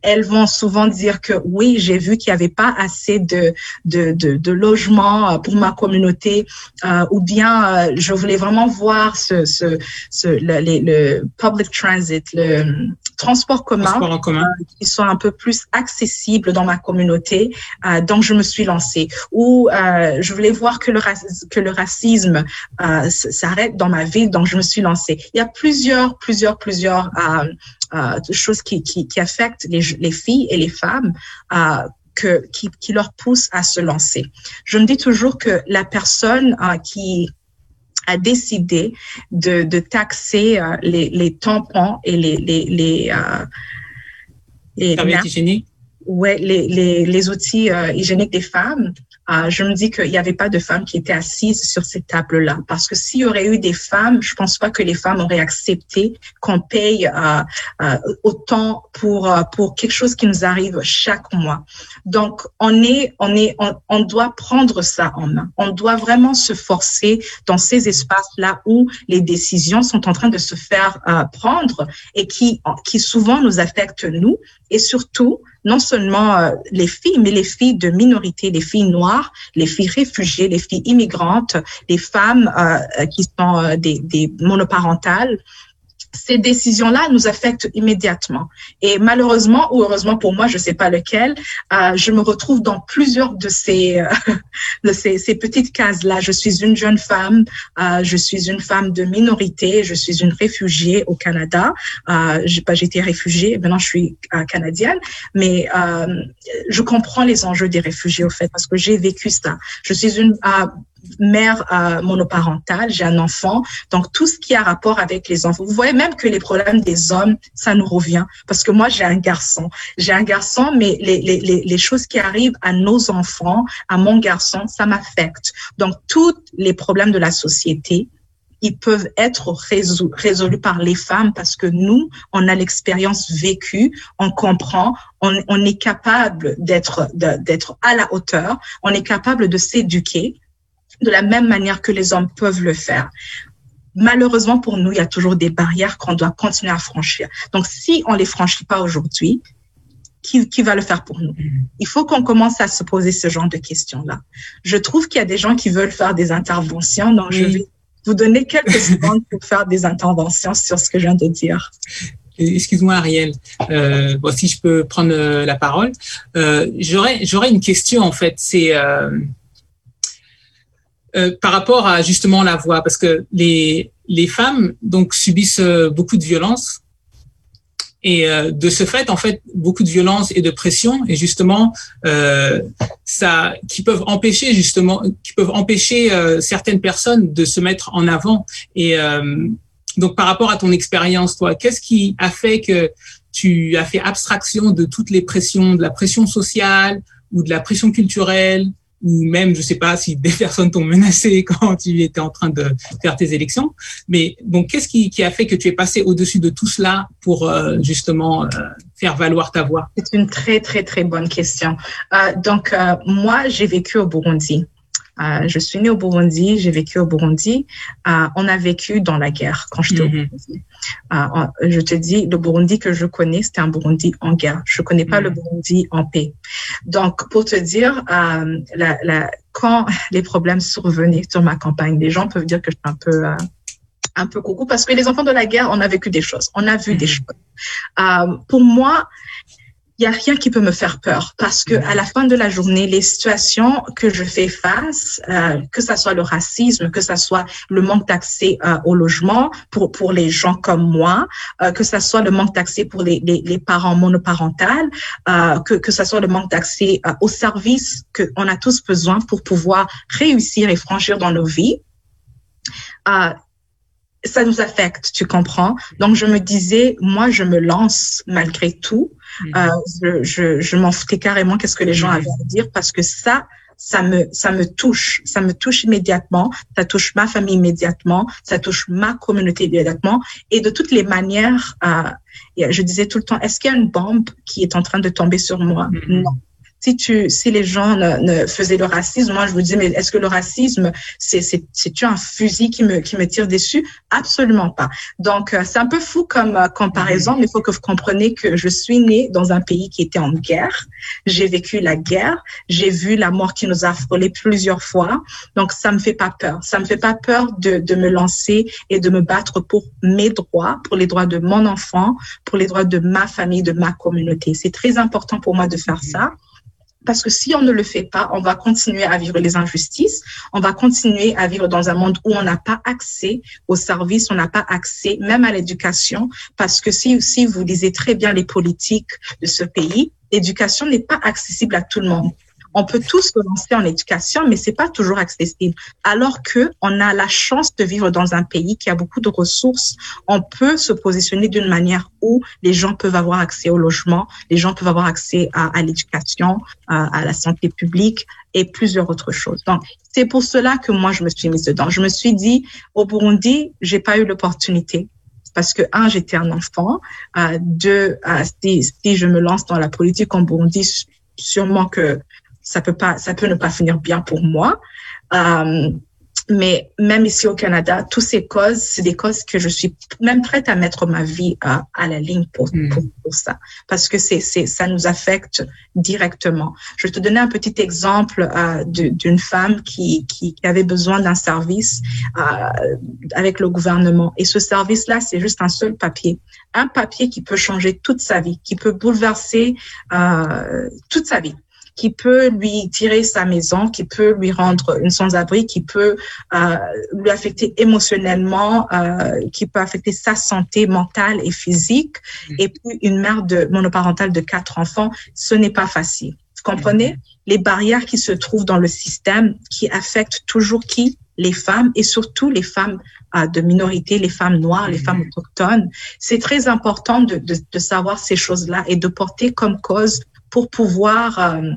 elles vont souvent dire que oui, j'ai vu qu'il n'y avait pas assez de, de, de, de logements euh, pour ma communauté, euh, ou bien euh, je voulais vraiment voir ce, ce, ce le, le, public transit, le transport commun, transport en commun. Euh, qui soit un peu plus accessible dans ma communauté. Euh, donc je me suis lancée. Ou je voulais voir que le, que le racisme s'arrête dans ma ville, donc je me suis lancée. Il y a plusieurs, plusieurs, plusieurs euh, choses qui, qui, qui affectent les, les, filles et les femmes euh, que, qui, qui leur poussent à se lancer. Je me dis toujours que la personne euh, qui a décidé de, de taxer euh, les, les, tampons et les les les, euh, les, ouais, les, les, les outils euh, hygiéniques des femmes euh, je me dis qu'il n'y avait pas de femmes qui étaient assises sur cette table-là. Parce que s'il y aurait eu des femmes, je pense pas que les femmes auraient accepté qu'on paye euh, euh, autant pour euh, pour quelque chose qui nous arrive chaque mois. Donc on est on est on, on doit prendre ça en main. On doit vraiment se forcer dans ces espaces-là où les décisions sont en train de se faire euh, prendre et qui qui souvent nous affectent nous et surtout non seulement euh, les filles, mais les filles de minorité, les filles noires, les filles réfugiées, les filles immigrantes, les femmes euh, qui sont euh, des monoparentales ces décisions-là nous affectent immédiatement. Et malheureusement ou heureusement pour moi, je ne sais pas lequel, euh, je me retrouve dans plusieurs de ces, euh, [laughs] de ces, ces petites cases-là. Je suis une jeune femme, euh, je suis une femme de minorité, je suis une réfugiée au Canada. Euh, j'ai pas j'étais réfugiée, maintenant je suis euh, canadienne, mais euh, je comprends les enjeux des réfugiés au fait parce que j'ai vécu ça. Je suis une mère euh, monoparentale, j'ai un enfant, donc tout ce qui a rapport avec les enfants. Vous voyez même que les problèmes des hommes, ça nous revient, parce que moi j'ai un garçon, j'ai un garçon, mais les, les, les, choses qui arrivent à nos enfants, à mon garçon, ça m'affecte. Donc tous les problèmes de la société, ils peuvent être résolus, résolus par les femmes parce que nous, on a l'expérience vécue, on comprend, on, on est capable d'être d'être à la hauteur, on est capable de s'éduquer, de la même manière que les hommes peuvent le faire. Malheureusement pour nous, il y a toujours des barrières qu'on doit continuer à franchir. Donc, si on les franchit pas aujourd'hui, qui, qui, va le faire pour nous? Il faut qu'on commence à se poser ce genre de questions-là. Je trouve qu'il y a des gens qui veulent faire des interventions, donc je vais vous donner quelques [laughs] secondes pour faire des interventions sur ce que je viens de dire. Excuse-moi Ariel, euh, bon, si je peux prendre euh, la parole, euh, j'aurais j'aurais une question en fait. C'est euh, euh, par rapport à justement la voix, parce que les, les femmes donc subissent euh, beaucoup de violence et euh, de ce fait, en fait, beaucoup de violence et de pression, et justement, euh, ça, qui peuvent empêcher justement, qui peuvent empêcher euh, certaines personnes de se mettre en avant. Et donc, par rapport à ton expérience, toi, qu'est-ce qui a fait que tu as fait abstraction de toutes les pressions, de la pression sociale ou de la pression culturelle ou même, je sais pas si des [laughs] personnes t'ont menacé [laughs] quand tu étais en train de faire tes élections. Mais bon, qu'est-ce qui, qui, a fait que tu es passé au-dessus de tout cela pour euh, justement euh, faire valoir ta voix? C'est une très, très, très bonne question. Euh, donc, euh, moi, j'ai vécu au Burundi. Euh, je suis née au Burundi, j'ai vécu au Burundi. Euh, on a vécu dans la guerre quand j'étais mm -hmm. au Burundi. Euh, je te dis, le Burundi que je connais, c'était un Burundi en guerre. Je connais pas mm -hmm. le Burundi en paix. Donc, pour te dire, la, la, quand [laughs] les problèmes survenaient sur ma campagne, les gens peuvent dire que je suis un peu un peu coucou parce que les enfants de la guerre, on a vécu des choses, on a vu mm -hmm. des choses. Euh, pour moi, il y a rien qui peut me faire peur parce que à la fin de la journée, les situations que je fais face, euh, que ça soit le racisme, que ça soit le manque d'accès euh, au logement pour pour les gens comme moi, euh, que ça soit le manque d'accès pour les, les, les parents monoparentales, que que ça soit le manque d'accès aux services que on a tous besoin pour pouvoir réussir et franchir dans nos vies ça nous affecte, tu comprends? Donc je me disais, moi je me lance malgré tout. Mmh. Euh, je je, je m'en foutais carrément qu'est-ce que les gens avaient à dire? Parce que ça ça me ça me touche, ça me touche immédiatement, ça touche ma famille immédiatement, ça touche ma communauté immédiatement et de toutes les manières, euh, je disais tout le temps, est-ce qu'il y a une bombe qui est en train de tomber sur moi? Mmh. Non si tu, si les gens ne, ne, faisaient le racisme, moi je vous dis, mais est-ce que le racisme, c'est, c'est, c'est un fusil qui me, qui me tire dessus? Absolument pas. Donc euh, c'est un peu fou comme euh, comparaison, mais il faut que vous compreniez que je suis née dans un pays qui était en guerre. J'ai vécu la guerre, j'ai vu la mort qui nous a frôlé plusieurs fois. Donc ça me fait pas peur. Ça me fait pas peur de, de me lancer et de me battre pour mes droits, pour les droits de mon enfant, pour les droits de ma famille, de ma communauté. C'est très important pour moi de faire ça. Parce que si on ne le fait pas, on va continuer à vivre les injustices, on va continuer à vivre dans un monde où on n'a pas accès aux services, on n'a pas accès même à l'éducation, parce que si, si vous lisez très bien les politiques de ce pays, l'éducation n'est pas accessible à tout le monde on peut tous se lancer en éducation, mais c'est pas toujours accessible. Alors que on a la chance de vivre dans un pays qui a beaucoup de ressources, on peut se positionner d'une manière où les gens peuvent avoir accès au logement, les gens peuvent avoir accès à, l'éducation, à, à la santé publique et plusieurs autres choses. Donc, c'est pour cela que moi, je me suis mise dedans. Je me suis dit, au Burundi, j'ai pas eu l'opportunité parce que un, j'étais un enfant, euh, deux, euh, si, si je me lance dans la politique en Burundi, sûrement que ça peut pas, ça peut ne pas finir bien pour moi. Euh, mais même ici au Canada, toutes ces causes, c'est des causes que je suis même prête à mettre ma vie à, à la ligne pour, Mm. pour, pour ça, parce que c'est, c'est, ça nous affecte directement. Je vais te donner un petit exemple euh, d'une femme qui, qui, qui avait besoin d'un service euh, avec le gouvernement. Et ce service-là, c'est juste un seul papier. Un papier qui peut changer toute sa vie, qui peut bouleverser euh, toute sa vie qui peut lui tirer sa maison, qui peut lui rendre une sans-abri, qui peut euh, lui affecter émotionnellement, euh, qui peut affecter sa santé mentale et physique. Et puis une mère de monoparentale de quatre enfants, ce n'est pas facile. Vous comprenez? Les barrières qui se trouvent dans le système, qui affectent toujours qui? Les femmes et surtout les femmes euh, de minorité, les femmes noires, les femmes autochtones. C'est très important de, de, de savoir ces choses-là et de porter comme cause pour pouvoir euh,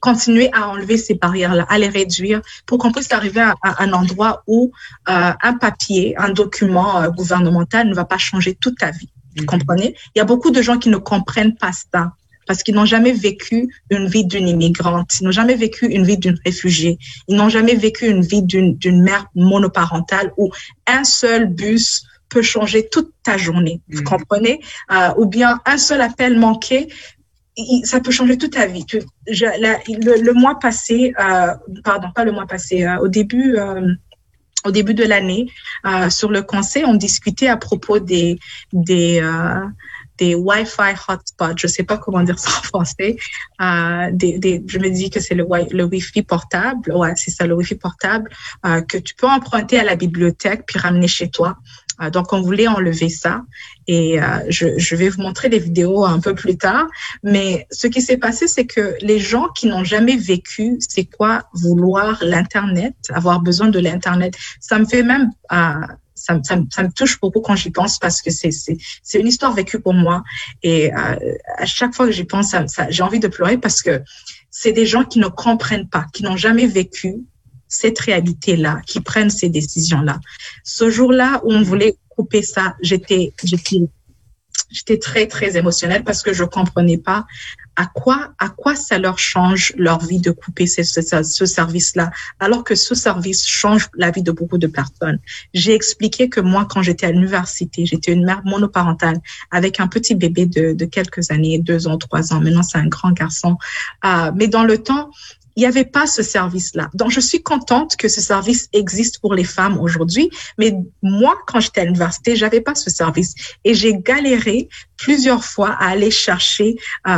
continuer à enlever ces barrières-là, à les réduire, pour qu'on puisse arriver à, à un endroit où euh, un papier, un document euh, gouvernemental ne va pas changer toute ta vie. Vous comprenez? Il y a beaucoup de gens qui ne comprennent pas ça parce qu'ils n'ont jamais vécu une vie d'une immigrante, ils n'ont jamais vécu une vie d'une réfugiée, ils n'ont jamais vécu une vie d'une mère monoparentale où un seul bus peut changer toute ta journée. Vous comprenez? Euh, Ou bien un seul appel manqué ça peut changer toute ta vie. Le, mois passé, euh, pardon, pas le mois passé, euh, au début, euh, au début de l'année, sur le conseil, on discutait à propos des des Wi-Fi hotspots. Je sais pas comment dire ça en français. Je me dis que c'est le, wi- le Wi-Fi portable. Ouais, c'est ça, le Wi-Fi portable que tu peux emprunter à la bibliothèque puis ramener chez toi. Euh, donc, on voulait enlever ça. Et euh, je, je vais vous montrer les vidéos un peu plus tard. Mais ce qui s'est passé, c'est que les gens qui n'ont jamais vécu, c'est quoi vouloir l'Internet, avoir besoin de l'Internet, ça me fait même... Euh, ça, ça, ça me touche beaucoup quand j'y pense parce que c'est une histoire vécue pour moi et euh, à chaque fois que j'y pense ça- j'ai envie de pleurer parce que c'est des gens qui ne comprennent pas qui n'ont jamais vécu cette réalité là qui prennent ces décisions là ce jour-là où on voulait couper ça j'étais j'étais j'étais très très émotionnelle parce que je comprenais pas à quoi à quoi ça leur change leur vie de couper ce, ce, ce service-là alors que ce service change la vie de beaucoup de personnes. J'ai expliqué que moi quand j'étais à l'université, j'étais une mère monoparentale avec un petit bébé de, de quelques années, deux ans, trois ans. Maintenant c'est un grand garçon. Euh, mais dans le temps il n'y avait pas ce service-là. Donc, je suis contente que ce service existe pour les femmes aujourd'hui. Mais moi, quand j'étais à l'université, j'avais pas ce service. Et j'ai galéré plusieurs fois à aller chercher euh,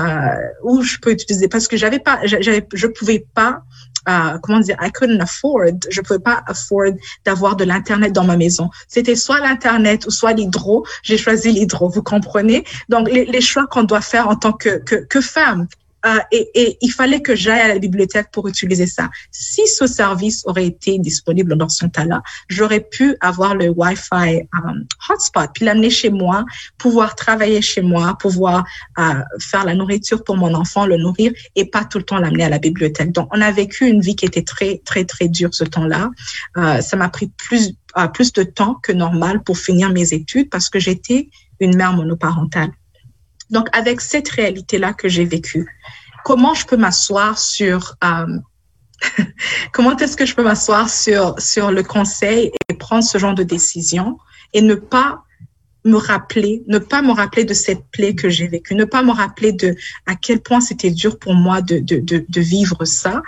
où je peux utiliser parce que j'avais pas, j'avais, je pouvais pas euh, comment dire, I couldn't afford, je pouvais pas afford d'avoir de l'internet dans ma maison. C'était soit l'internet ou soit l'hydro. J'ai choisi l'hydro, vous comprenez? Donc les, les choix qu'on doit faire en tant que que, que femme. Euh, et, il fallait que j'aille à la bibliothèque pour utiliser ça. Si ce service aurait été disponible dans son temps-là, j'aurais pu avoir le Wi-Fi um, hotspot, puis l'amener chez moi, pouvoir travailler chez moi, pouvoir euh, faire la nourriture pour mon enfant, le nourrir, et pas tout le temps l'amener à la bibliothèque. Donc, on a vécu une vie qui était très, très, très dure ce temps-là. Euh, ça m'a pris euh, plus de temps que normal pour finir mes études parce que j'étais une mère monoparentale. Donc, avec cette réalité-là que j'ai vécue, comment je peux m'asseoir sur euh, [laughs] comment est-ce que je peux m'asseoir sur sur le conseil et prendre ce genre de décision et ne pas me rappeler, ne pas me rappeler de cette plaie que j'ai vécue, ne pas me rappeler de à quel point c'était dur pour moi de, de, de, de vivre ça.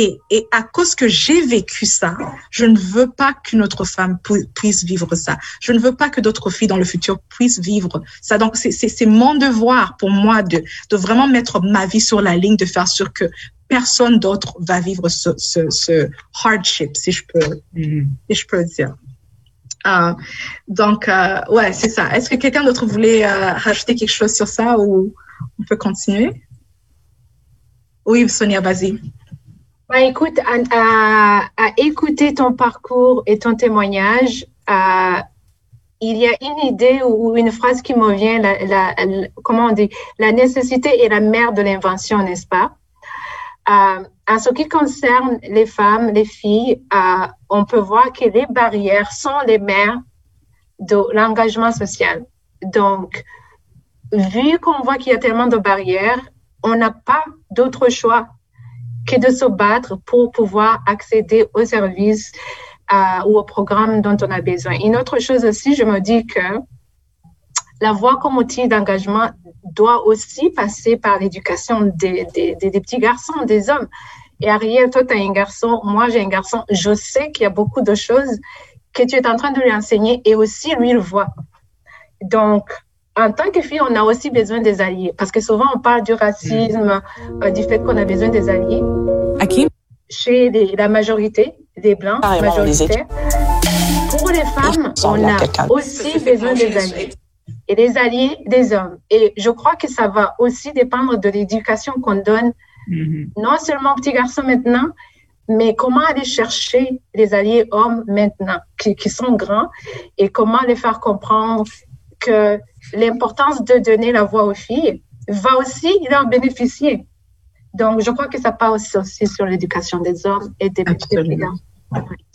Et, à cause que j'ai vécu ça, je ne veux pas qu'une autre femme puisse vivre ça. Je ne veux pas que d'autres filles dans le futur puissent vivre ça. Donc, c'est mon devoir pour moi de, vraiment mettre ma vie sur la ligne, de faire sûr que personne d'autre va vivre ce, hardship, si je peux, si je peux dire. Euh, donc, euh, ouais, c'est ça. Est-ce que quelqu'un d'autre voulait euh, rajouter quelque chose sur ça ou on peut continuer? Oui, Sonia, vas-y. Bah, écoute, à, à, à, écouter ton parcours et ton témoignage, euh, il y a une idée ou une phrase qui me vient, la, la, la, comment on dit, la nécessité est la mère de l'invention, n'est-ce pas? Euh, en ce qui concerne les femmes, les filles, euh, on peut voir que les barrières sont les mères de l'engagement social. Donc, vu qu'on voit qu'il y a tellement de barrières, on n'a pas d'autre choix que de se battre pour pouvoir accéder aux services ou au programme dont on a besoin. Une autre chose aussi, je me dis que la voix comme outil d'engagement doit aussi passer par l'éducation des, des, des, petits garçons, des hommes. Et Ariel, toi, tu as un garçon, moi, j'ai un garçon. Je sais qu'il y a beaucoup de choses que tu es en train de lui enseigner et aussi lui le voit. Donc, en tant que fille, on a aussi besoin des alliés parce que souvent on parle du racisme, euh, du fait qu'on a besoin des alliés. Chez la majorité des blancs majoritaires. Pour les femmes, on a aussi besoin des alliés et des alliés des hommes. Et je crois que ça va aussi dépendre de l'éducation qu'on donne, mm-hmm. non seulement aux petits garçons maintenant, mais comment aller chercher les alliés hommes maintenant, qui, qui sont grands, et comment les faire comprendre que l'importance de donner la voix aux filles va aussi leur bénéficier. Donc, je crois que ça passe aussi sur l'éducation des hommes et des petits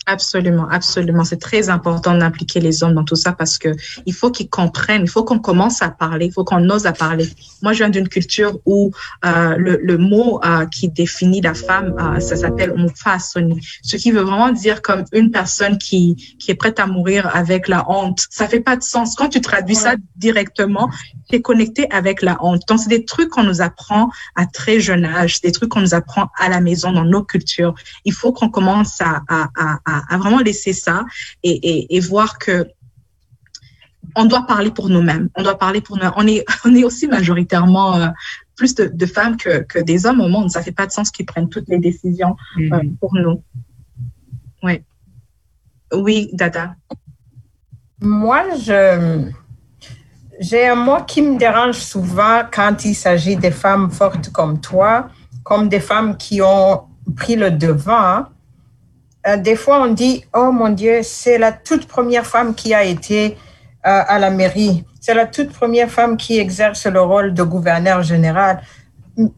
Absolument, absolument. C'est très important d'impliquer les hommes dans tout ça parce que il faut qu'ils comprennent, il faut qu'on commence à parler, il faut qu'on ose à parler. Moi, je viens d'une culture où euh, le, le, mot euh, qui définit la femme, euh, ça s'appelle mufasoni, ce qui veut vraiment dire comme une personne qui qui est prête à mourir avec la honte. Ça fait pas de sens quand tu traduis ça directement. Tu es connecté avec la honte. Donc, c'est des trucs qu'on nous apprend à très jeune âge, des trucs qu'on nous apprend à la maison dans nos cultures. Il faut qu'on commence à, à, à à, vraiment laisser ça et, voir que on doit parler pour nous-mêmes. On doit parler pour nous. On est, [laughs] on est aussi majoritairement euh, plus de, femmes que, des hommes au monde. Ça fait pas de sens qu'ils prennent toutes les décisions euh, mm-hmm. pour nous. Oui. Oui, Dada. Moi, je, j'ai un mot qui me dérange souvent quand il s'agit des femmes fortes comme toi, comme des femmes qui ont pris le devant euh, des fois, on dit, oh mon Dieu, c'est la toute première femme qui a été euh, à la mairie. C'est la toute première femme qui exerce le rôle de gouverneur général.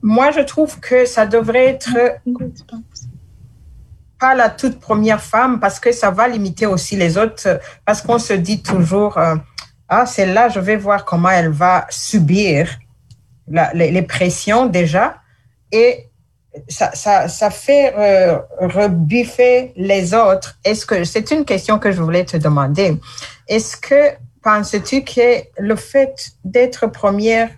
Moi, je trouve que ça devrait être pas la toute première femme parce que ça va limiter aussi les autres, parce qu'on se dit toujours, euh, ah, celle-là, je vais voir comment elle va subir les, les pressions déjà. Et ça, ça, ça fait euh, rebuffer les autres. Est-ce que c'est une question que je voulais te demander. Est-ce que penses-tu que le fait d'être première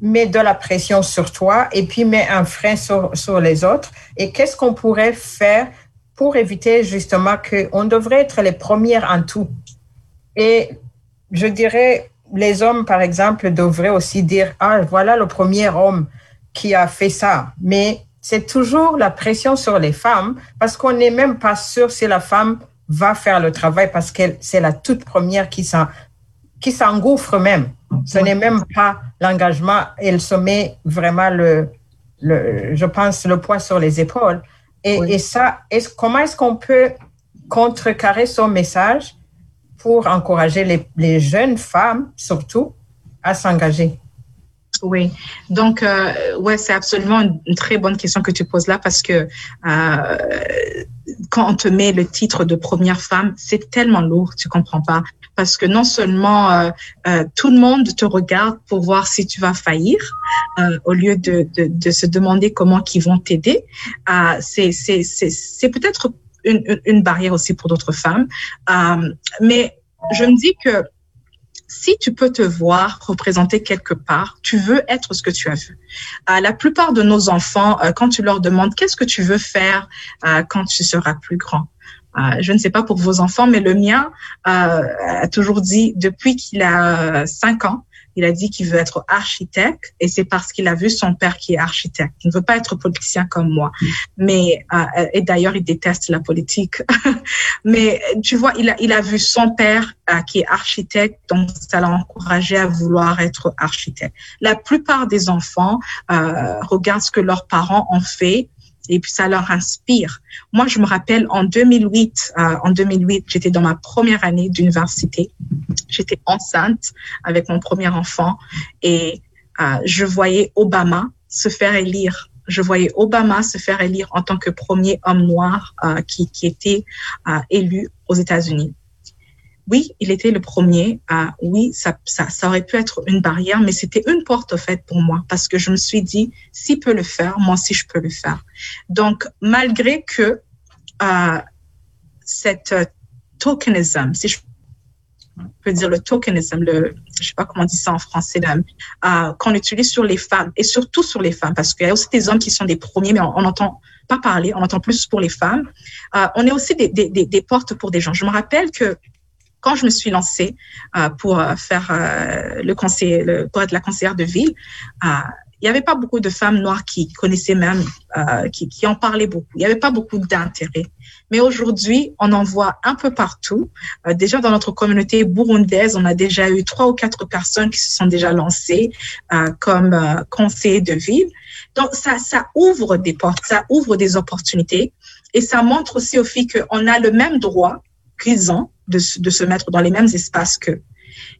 met de la pression sur toi et puis met un frein sur, sur les autres? Et qu'est-ce qu'on pourrait faire pour éviter justement qu'on devrait être les premières en tout? Et je dirais, les hommes, par exemple, devraient aussi dire, ah, voilà le premier homme qui a fait ça. Mais c'est toujours la pression sur les femmes parce qu'on n'est même pas sûr si la femme va faire le travail parce que c'est la toute première qui s'engouffre même. Ce n'est même pas l'engagement. Elle se met vraiment le, le, je pense, le poids sur les épaules. Et, ça, est comment est-ce qu'on peut contrecarrer son message pour encourager les, les jeunes femmes, surtout, à s'engager? Oui, donc euh, ouais, c'est absolument une, très bonne question que tu poses là parce que euh, quand on te met le titre de première femme, c'est tellement lourd, tu comprends pas, parce que non seulement euh, euh tout le monde te regarde pour voir si tu vas faillir, euh, au lieu de, de, de, se demander comment ils vont t'aider, euh, c'est c'est c'est peut-être une, une, barrière aussi pour d'autres femmes, mais je me dis que si tu peux te voir représenter quelque part, tu veux être ce que tu as vu. Euh, la plupart de nos enfants, euh, quand tu leur demandes qu'est-ce que tu veux faire euh, quand tu seras plus grand, je ne sais pas pour vos enfants, mais le mien a toujours dit depuis qu'il a cinq ans, il a dit qu'il veut être architecte et c'est parce qu'il a vu son père qui est architecte. Il ne veut pas être politicien comme moi. Mais euh, et d'ailleurs, il déteste la politique. [laughs] Mais tu vois, il a il a vu son père euh, qui est architecte, donc ça l'a encouragé à vouloir être architecte. La plupart des enfants euh, regardent ce que leurs parents ont fait et puis ça leur inspire. Moi, je me rappelle en 2008, euh, en 2008, j'étais dans ma première année d'université. J'étais enceinte avec mon premier enfant et euh, je voyais Obama se faire élire. Je voyais Obama se faire élire en tant que premier homme noir euh, qui, était euh, élu aux États-Unis oui, il était le premier. Oui, ça, ça, aurait pu être une barrière, mais c'était une porte au fait pour moi parce que je me suis dit, s'il peut le faire, moi aussi je peux le faire. Donc, malgré que cette tokenism, si je peux dire le tokenism, le, je sais pas comment on dit ça en français, euh, qu'on utilise sur les femmes et surtout sur les femmes, parce qu'il y a aussi des hommes qui sont des premiers, mais on n'entend pas parler, on entend plus pour les femmes. Euh, on est aussi des, portes pour des gens. Je me rappelle que quand je me suis lancée euh, pour faire le conseil, pour être la conseillère de ville, il n'y avait pas beaucoup de femmes noires qui connaissaient même, euh, qui en parlaient beaucoup. Il n'y avait pas beaucoup d'intérêt. Mais aujourd'hui, on en voit un peu partout. Euh, déjà dans notre communauté burundaise, on a déjà eu trois ou quatre personnes qui se sont déjà lancées euh, comme euh, conseillers de ville. Donc ça, ça ouvre des portes, ça ouvre des opportunités et ça montre aussi aux filles qu'on a le même droit qu'ils ont de, de se mettre dans les mêmes espaces qu'eux.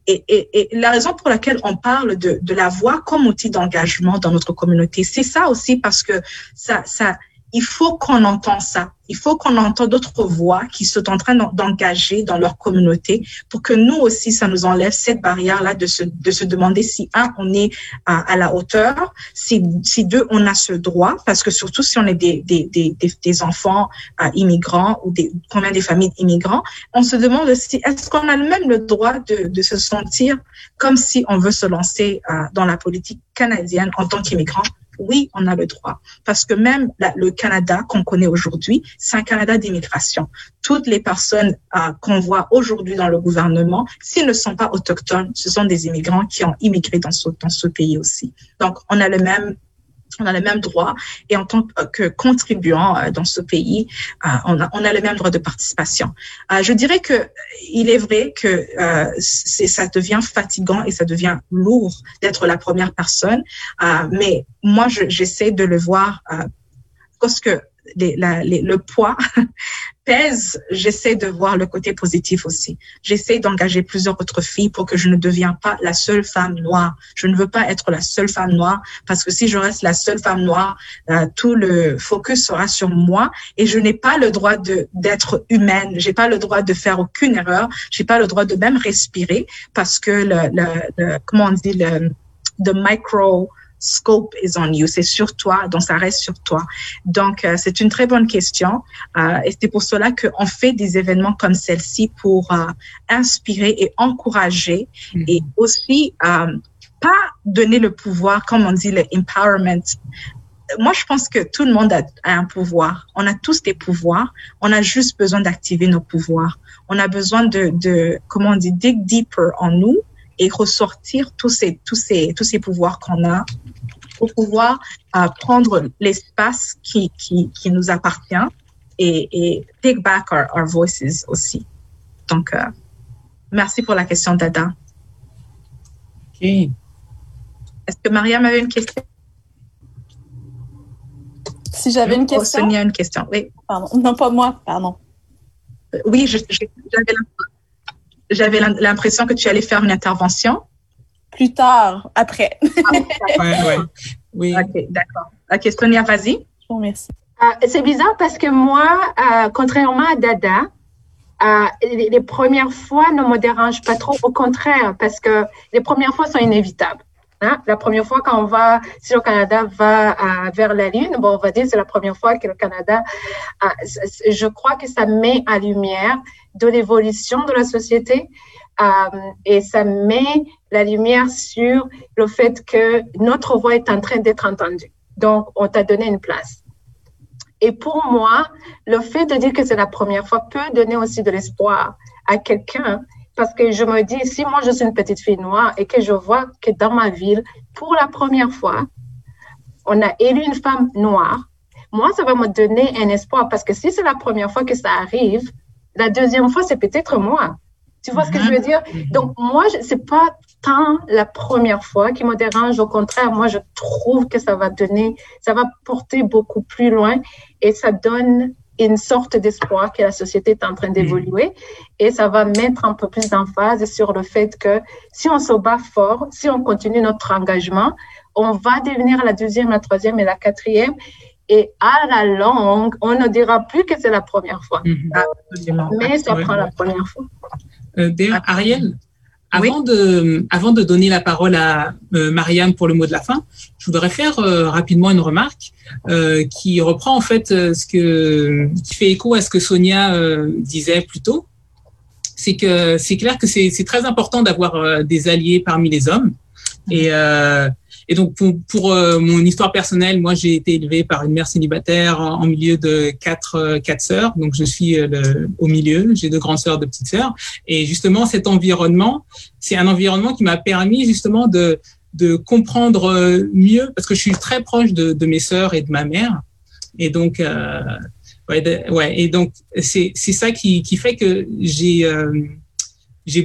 Et, et, et, la raison pour laquelle on parle de, de la voix comme outil d'engagement dans notre communauté, c'est ça aussi parce que ça, ça, il faut qu'on entende ça. Il faut qu'on entende d'autres voix qui sont en train d'engager dans leur communauté pour que nous aussi, ça nous enlève cette barrière-là de se, de se demander si, un, on est à, la hauteur, si, si deux, on a ce droit, parce que surtout si on est des, des, des, des enfants euh, immigrants ou des, combien des familles immigrants, on se demande si, est-ce qu'on a même le droit de, de se sentir comme si on veut se lancer euh, dans la politique canadienne en tant qu'immigrant? Oui, on a le droit. Parce que même le Canada qu'on connaît aujourd'hui, c'est un Canada d'immigration. Toutes les personnes euh, qu'on voit aujourd'hui dans le gouvernement, s'ils ne sont pas autochtones, ce sont des immigrants qui ont immigré dans ce, dans ce pays aussi. Donc, on a le même on a les mêmes droits et en tant que contribuant euh, dans ce pays, euh, on a, on a le même droit de participation. Euh, je dirais que il est vrai que ça devient fatigant et ça devient lourd d'être la première personne, mais moi, j'essaie de le voir parce que le poids [laughs] pèse, j'essaie de voir le côté positif aussi. J'essaie d'engager plusieurs autres filles pour que je ne devienne pas la seule femme noire. Je ne veux pas être la seule femme noire parce que si je reste la seule femme noire, euh, tout le focus sera sur moi et je n'ai pas le droit de d'être humaine. J'ai pas le droit de faire aucune erreur. J'ai pas le droit de même respirer parce que le, le, le comment on dit le the micro scope is on you, c'est sur toi, donc ça reste sur toi. Donc, euh, c'est une très bonne question euh, et c'est pour cela qu'on fait des événements comme celle-ci pour euh, inspirer et encourager mm-hmm. et aussi pas donner le pouvoir, comme on dit, le empowerment. Moi, je pense que tout le monde a, a un pouvoir. On a tous des pouvoirs. On a juste besoin d'activer nos pouvoirs. On a besoin de, de, comment on dit, dig deeper en nous et ressortir tous ces, tous ces, tous ces pouvoirs qu'on a pour pouvoir euh, prendre l'espace qui, qui, qui, nous appartient et, et take back our, our voices aussi. Donc, euh, merci pour la question, Dada. Ok. Est-ce que Mariam avait une question? Si j'avais une question? Oh, Sonia a une question, oui. Pardon. Non, pas moi, pardon. Oui, j'avais l'impression que tu allais faire une intervention. Plus tard, après. Ah, [laughs] ouais, ouais. Oui. Ok, d'accord. Ok, Sonia, vas-y. Je vous remercie. Euh, c'est bizarre parce que moi, euh, contrairement à Dada, euh, les, les, premières fois ne me dérangent pas trop. Au contraire, parce que les premières fois sont inévitables. Hein? La première fois quand on va, si le Canada va euh, vers la Lune, bon, on va dire c'est la première fois que le Canada, euh, je crois que ça met à lumière de l'évolution de la société euh, et ça met la lumière sur le fait que notre voix est en train d'être entendue. Donc, on t'a donné une place. Et pour moi, le fait de dire que c'est la première fois peut donner aussi de l'espoir à quelqu'un parce que je me dis, si moi je suis une petite fille noire et que je vois que dans ma ville, pour la première fois, on a élu une femme noire, moi, ça va me donner un espoir parce que si c'est la première fois que ça arrive, la deuxième fois, c'est peut-être moi. Tu vois ce que je veux dire? Mhm. Donc, moi, c'est pas tant la première fois qui me dérange. Au contraire, moi, je trouve que ça va donner, ça va porter beaucoup plus loin et ça donne une sorte d'espoir que la société est en train d'évoluer et ça va mettre un peu plus d'emphase sur le fait que si on se bat fort, si on continue notre engagement, on va devenir la deuxième, la troisième et la quatrième. Et à la longue, on ne dira plus que c'est la première fois. Mhm. Mais ça prend la première fois. Euh, D'ailleurs, Ariel, avant de, avant de donner la parole à euh, Mariam pour le mot de la fin, je voudrais faire euh, rapidement une remarque euh, qui reprend en fait ce que qui fait écho à ce que Sonia disait plus tôt. C'est que c'est clair que c'est très important d'avoir des alliés parmi les hommes. Et, euh, et donc pour, pour euh, mon histoire personnelle, moi j'ai été élevée par une mère célibataire en, milieu de quatre euh, quatre sœurs. Donc je suis euh, le, au milieu. J'ai deux grandes sœurs, deux petites sœurs. Et justement cet environnement, c'est un environnement qui m'a permis justement de de comprendre euh, mieux parce que je suis très proche de, de mes sœurs et de ma mère. Et donc euh, ouais, ouais et donc c'est c'est ça qui qui fait que j'ai j'ai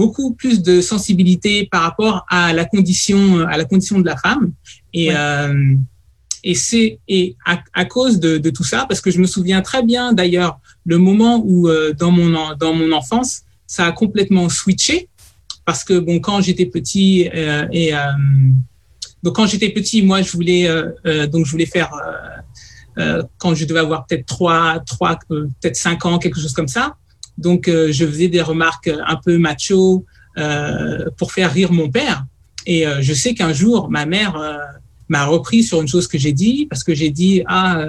beaucoup plus de sensibilité par rapport à la condition à la condition de la femme. Et Ouais. euh, et c'est et à, à cause de, de tout ça parce que je me souviens très bien d'ailleurs le moment où euh, dans mon dans mon enfance ça a complètement switché. Parce que bon quand j'étais petit euh, et euh, donc quand j'étais petit moi je voulais euh, euh, donc je voulais faire euh, euh, quand je devais avoir peut-être trois trois peut-être cinq ans quelque chose comme ça donc, euh, je faisais des remarques un peu macho euh, pour faire rire mon père. Et euh, je sais qu'un jour, ma mère m'a repris sur une chose que j'ai dit parce que j'ai dit ah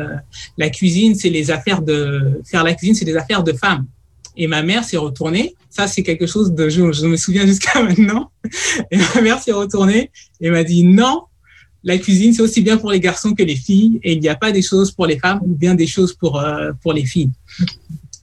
la cuisine c'est les affaires de faire la cuisine c'est des affaires de femmes. Et ma mère s'est retournée. Ça c'est quelque chose de je, je me souviens jusqu'à [laughs] maintenant. Et ma mère s'est retournée et m'a dit non. La cuisine, c'est aussi bien pour les garçons que les filles, et il n'y a pas des choses pour les femmes ou bien des choses pour pour les filles.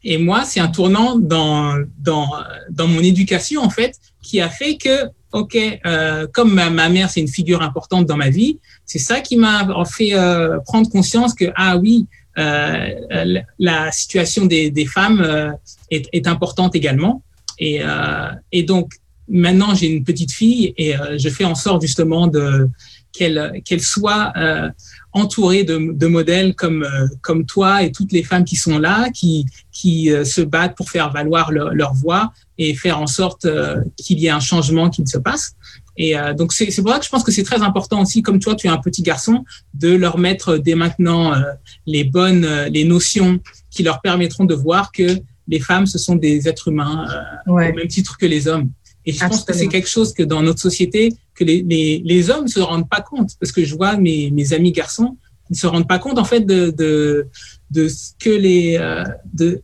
Et moi, c'est un tournant dans, dans, dans mon éducation, en fait, qui a fait que, OK, euh, comme ma, mère, c'est une figure importante dans ma vie, c'est ça qui m'a fait euh, prendre conscience que, ah oui, euh, la, situation des, femmes euh, est, est importante également. Et, euh, et donc, maintenant, j'ai une petite fille et euh, je fais en sorte justement de qu'elle qu'elle soit euh, entourée de, de modèles comme euh, comme toi et toutes les femmes qui sont là, qui qui euh, se battent pour faire valoir leur, leur voix et faire en sorte euh, qu'il y ait un changement qui se passe. Et euh, donc c'est c'est pour ça que je pense que c'est très important aussi, comme toi, tu es un petit garçon, de leur mettre dès maintenant euh, les bonnes euh, les notions qui leur permettront de voir que les femmes ce sont des êtres humains euh, Ouais. au même titre que les hommes. Et je pense que c'est quelque chose que dans notre société, que les, les, les hommes se rendent pas compte. Parce que je vois mes, mes amis garçons, ils se rendent pas compte en fait de, de, de ce que les, euh, de,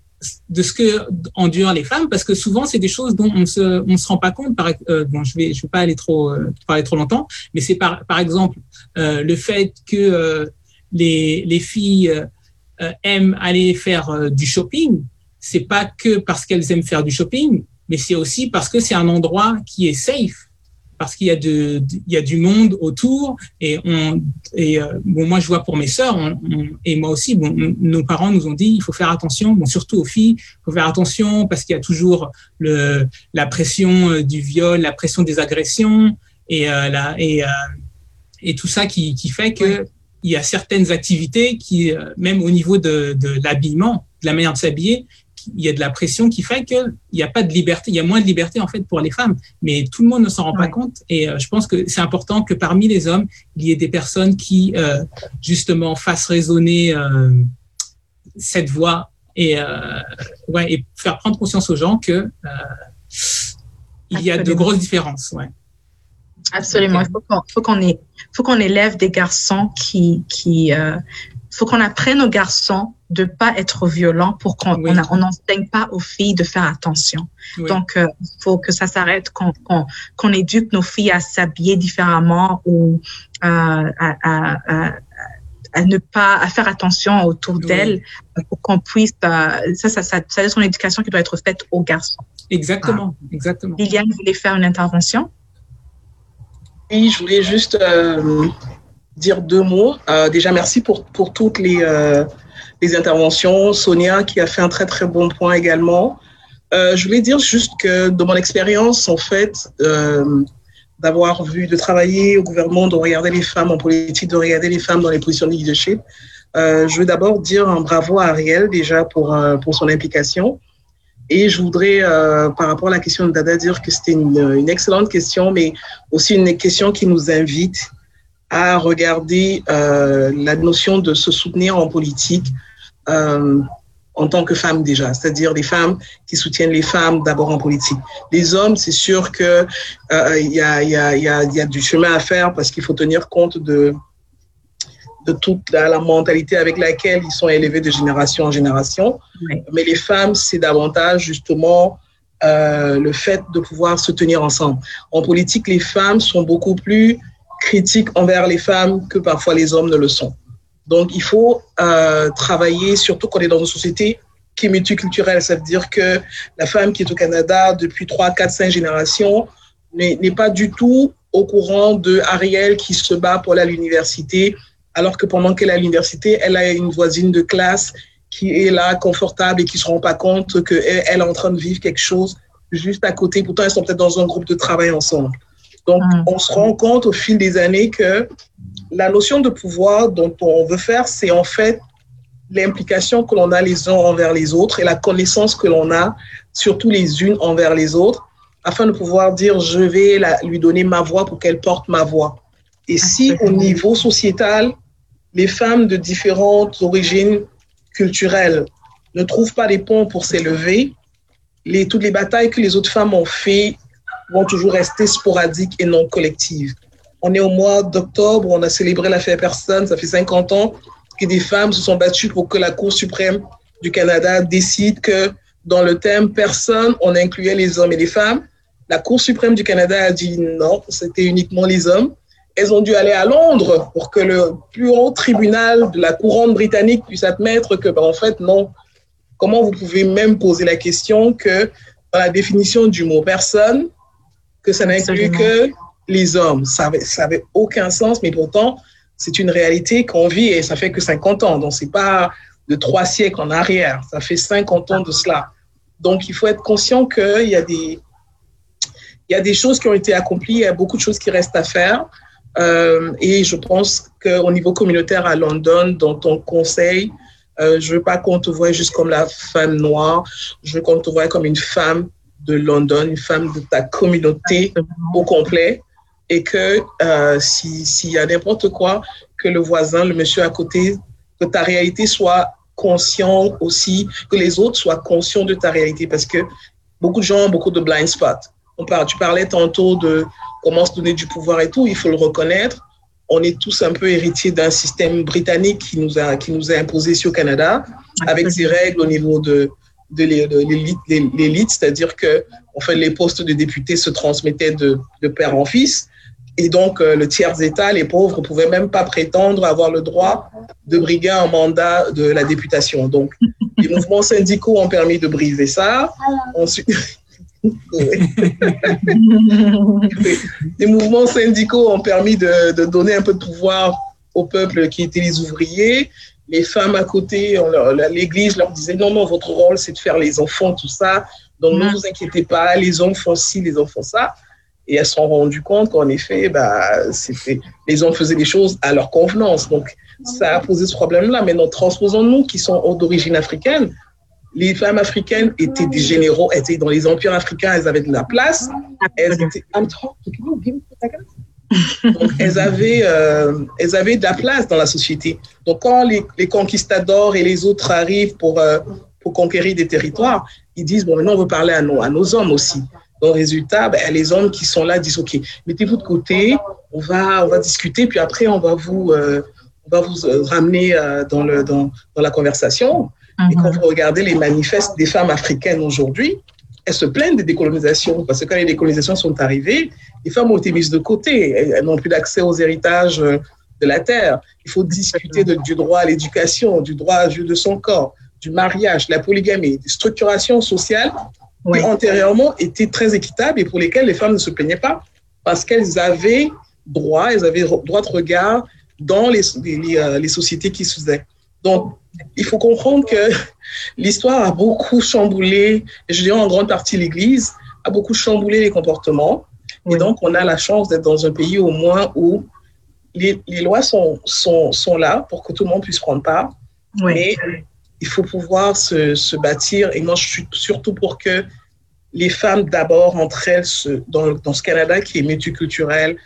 de ce que endurent les femmes, parce que souvent c'est des choses dont on se, on se rend pas compte. Par, euh, bon, je vais, je vais pas aller trop, euh, parler trop longtemps, mais c'est par, par exemple euh, le fait que les, les filles aiment aller faire du shopping. C'est pas que parce qu'elles aiment faire du shopping, mais c'est aussi parce que c'est un endroit qui est safe, parce qu'il y a de, il y a du monde autour et on et euh, bon moi je vois pour mes sœurs on, on- et moi aussi bon on- nos parents nous ont dit il faut faire attention bon surtout aux filles il faut faire attention parce qu'il y a toujours le la pression euh, du viol la pression des agressions et euh, la et euh, et tout ça qui qui fait que il y a certaines activités qui même au niveau de de l'habillement de la manière de s'habiller il y a de la pression qui fait qu'il n'y a pas de liberté, il y a moins de liberté en fait pour les femmes, mais tout le monde ne s'en rend pas compte. Et euh, je pense que c'est important que parmi les hommes, il y ait des personnes qui euh, justement fassent résonner euh, cette voix et ouais et faire prendre conscience aux gens que il y a de grosses différences. Ouais. Absolument. Il faut qu'on, ait- faut qu'on élève des garçons qui, qui, euh, faut qu'on apprenne aux garçons de pas être violents pour qu'on Oui. on n'enseigne pas aux filles de faire attention. Oui. Donc, euh, il faut que ça s'arrête, qu'on qu'on qu'on éduque nos filles à s'habiller différemment ou euh, à, à, à, à ne pas à faire attention autour Oui. d'elles euh, pour qu'on puisse. euh, ça, ça, ça, ça, c'est une éducation qui doit être faite aux garçons. Exactement, exactement. Liliane voulait faire une intervention? Oui, je voulais juste euh, dire deux mots. Euh, déjà, merci pour, pour toutes les, euh, les interventions. Sonia qui a fait un très très bon point également. Euh, je voulais dire juste que dans mon expérience, en fait, euh, d'avoir vu, de travailler au gouvernement, de regarder les femmes en politique, de regarder les femmes dans les positions de leadership, euh, je veux d'abord dire un bravo à Ariel déjà pour, pour son implication. Et je voudrais, euh, par rapport à la question de Dada, dire que c'était une, une excellente question, mais aussi une question qui nous invite à regarder euh, la notion de se soutenir en politique euh, en tant que femmes déjà, c'est-à-dire des femmes qui soutiennent les femmes d'abord en politique. Les hommes, c'est sûr que euh, il y, a, y, a, y, a, y, a, du chemin à faire parce qu'il faut tenir compte de de toute la, la, mentalité avec laquelle ils sont élevés de génération en génération. Oui. Mais les femmes, c'est davantage justement euh, le fait de pouvoir se tenir ensemble. En politique, les femmes sont beaucoup plus critiques envers les femmes que parfois les hommes ne le sont. Donc, il faut euh, travailler, surtout quand on est dans une société qui est multiculturelle. Ça veut dire que la femme qui est au Canada depuis 3, 4, 5 générations n'est pas du tout au courant de Ariel qui se bat pour aller à l'université, alors que pendant qu'elle est à l'université, elle a une voisine de classe qui est là, confortable et qui ne se rend pas compte qu'elle elle est en train de vivre quelque chose juste à côté. Pourtant, elles sont peut-être dans un groupe de travail ensemble. Donc, mmh. on se rend compte au fil des années que la notion de pouvoir dont on veut faire, c'est en fait l'implication que l'on a les uns envers les autres et la connaissance que l'on a, surtout les unes envers les autres, afin de pouvoir dire je vais la, lui donner ma voix pour qu'elle porte ma voix. Et si au niveau sociétal, les femmes de différentes origines culturelles ne trouvent pas des ponts pour s'élever, les, toutes les batailles que les autres femmes ont fait vont toujours rester sporadiques et non collectives. On est au mois d'octobre, on a célébré l'affaire Personne, ça fait 50 ans que des femmes se sont battues pour que la Cour suprême du Canada décide que dans le thème Personne, on incluait les hommes et les femmes. La Cour suprême du Canada a dit non, c'était uniquement les hommes. Elles ont dû aller à Londres pour que le plus haut tribunal de la couronne britannique puisse admettre que, ben, en fait, non. Comment vous pouvez même poser la question que dans la définition du mot personne, que ça n'inclut que les hommes. Ça n'avait aucun sens, mais pourtant, c'est une réalité qu'on vit et ça fait que 50 ans. Donc, c'est pas de trois siècles en arrière. Ça fait 50 ans de cela. Donc, il faut être conscient qu'il y a des, il y a des choses qui ont été accomplies, il y a beaucoup de choses qui restent à faire. Euh, et je pense qu'au niveau communautaire à London, dans ton conseil, euh, je veux pas qu'on te voie juste comme la femme noire, je veux qu'on te voie comme une femme de London, une femme de ta communauté au complet. Et que euh, s'il si y a n'importe quoi, que le voisin, le monsieur à côté, que ta réalité soit conscient aussi, que les autres soient conscients de ta réalité. Parce que beaucoup de gens ont beaucoup de blind spots. On parle, tu parlais tantôt de comment se donner du pouvoir et tout, il faut le reconnaître. On est tous un peu héritiers d'un système britannique qui nous a, qui nous a imposé ici au Canada, avec ses règles au niveau de, de l'élite, c'est-à-dire que en fait, les postes de députés se transmettaient de, de père en fils. Et donc, euh, le tiers-État, les pauvres, ne pouvaient même pas prétendre avoir le droit de briguer un mandat de la députation. Donc, les mouvements syndicaux ont permis de briser ça. Ensuite, [laughs] les mouvements syndicaux ont permis de, de, donner un peu de pouvoir au peuple qui était les ouvriers. Les femmes à côté, l'Église leur disait non, non, votre rôle, c'est de faire les enfants, tout ça. Donc, ne vous inquiétez pas, les hommes font ci, les hommes font ça. Et elles se sont rendues compte qu'en effet, bah, c'était, les hommes faisaient les choses à leur convenance. Donc, ça a posé ce problème-là. Maintenant, transposons-nous qui sont d'origine africaine. Les femmes africaines étaient des généraux, étaient dans les empires africains, elles avaient de la place. Elles étaient, donc, elles avaient, euh, elles avaient de la place dans la société. Donc, quand les, les conquistadors et les autres arrivent pour, euh, pour conquérir des territoires, ils disent, bon, maintenant, on veut parler à nos, à nos hommes aussi. Donc, résultat, ben, les hommes qui sont là disent, OK, mettez-vous de côté, on va, on va discuter, puis après, on va vous, euh, on va vous ramener dans, le, dans, dans la conversation. Et quand vous regardez les manifestes des femmes africaines aujourd'hui, elles se plaignent des décolonisations, parce que quand les décolonisations sont arrivées, les femmes ont été mises de côté, elles n'ont plus d'accès aux héritages de la terre. Il faut discuter de, du droit à l'éducation, du droit à vue de son corps, du mariage, la polygamie, des structurations sociales oui. qui antérieurement étaient très équitables et pour lesquelles les femmes ne se plaignaient pas parce qu'elles avaient droit, elles avaient droit de regard dans les, les, les sociétés qui se faisaient. Donc, il faut comprendre que l'histoire a beaucoup chamboulé, je dirais en grande partie l'Église, a beaucoup chamboulé les comportements. Oui. Et donc, on a la chance d'être dans un pays au moins où les, les lois sont, sont, sont, là pour que tout le monde puisse prendre part. Oui. Mais il faut pouvoir se, se, bâtir. Et moi, je suis surtout pour que les femmes, d'abord, entre elles, se, dans, dans, ce Canada qui est multiculturel,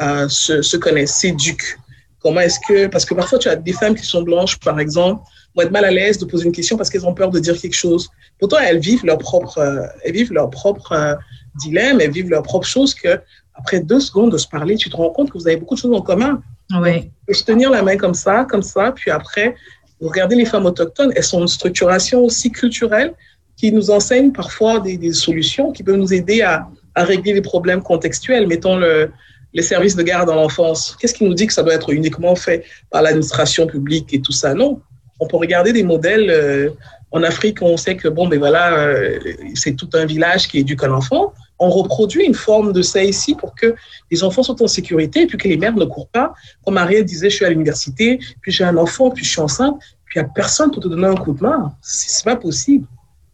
euh, se, se connaissent, s'éduquent. Comment est-ce que, parce que parfois tu as des femmes qui sont blanches, par exemple, vont être mal à l'aise de poser une question parce qu'elles ont peur de dire quelque chose. Pourtant, elles vivent leur propre, euh, elles vivent leur propre euh, dilemme, elles vivent leur propre chose que après deux secondes de se parler, tu te rends compte que vous avez beaucoup de choses en commun. Oui. Et se tenir la main comme ça, comme ça, puis après, vous regardez les femmes autochtones, elles sont une structuration aussi culturelle qui nous enseigne parfois des, des solutions qui peuvent nous aider à, à régler les problèmes contextuels. Mettons le, les services de garde dans l'enfance. Qu'est-ce qui nous dit que ça doit être uniquement fait par l'administration publique et tout ça? Non. On peut regarder des modèles. Euh, en Afrique, on sait que bon, ben voilà, euh, c'est tout un village qui éduque un enfant. On reproduit une forme de ça ici pour que les enfants soient en sécurité et puis que les mères ne courent pas. Comme Ariel disait, je suis à l'université, puis j'ai un enfant, puis je suis enceinte, puis il n'y a personne pour te donner un coup de main. C'est pas possible.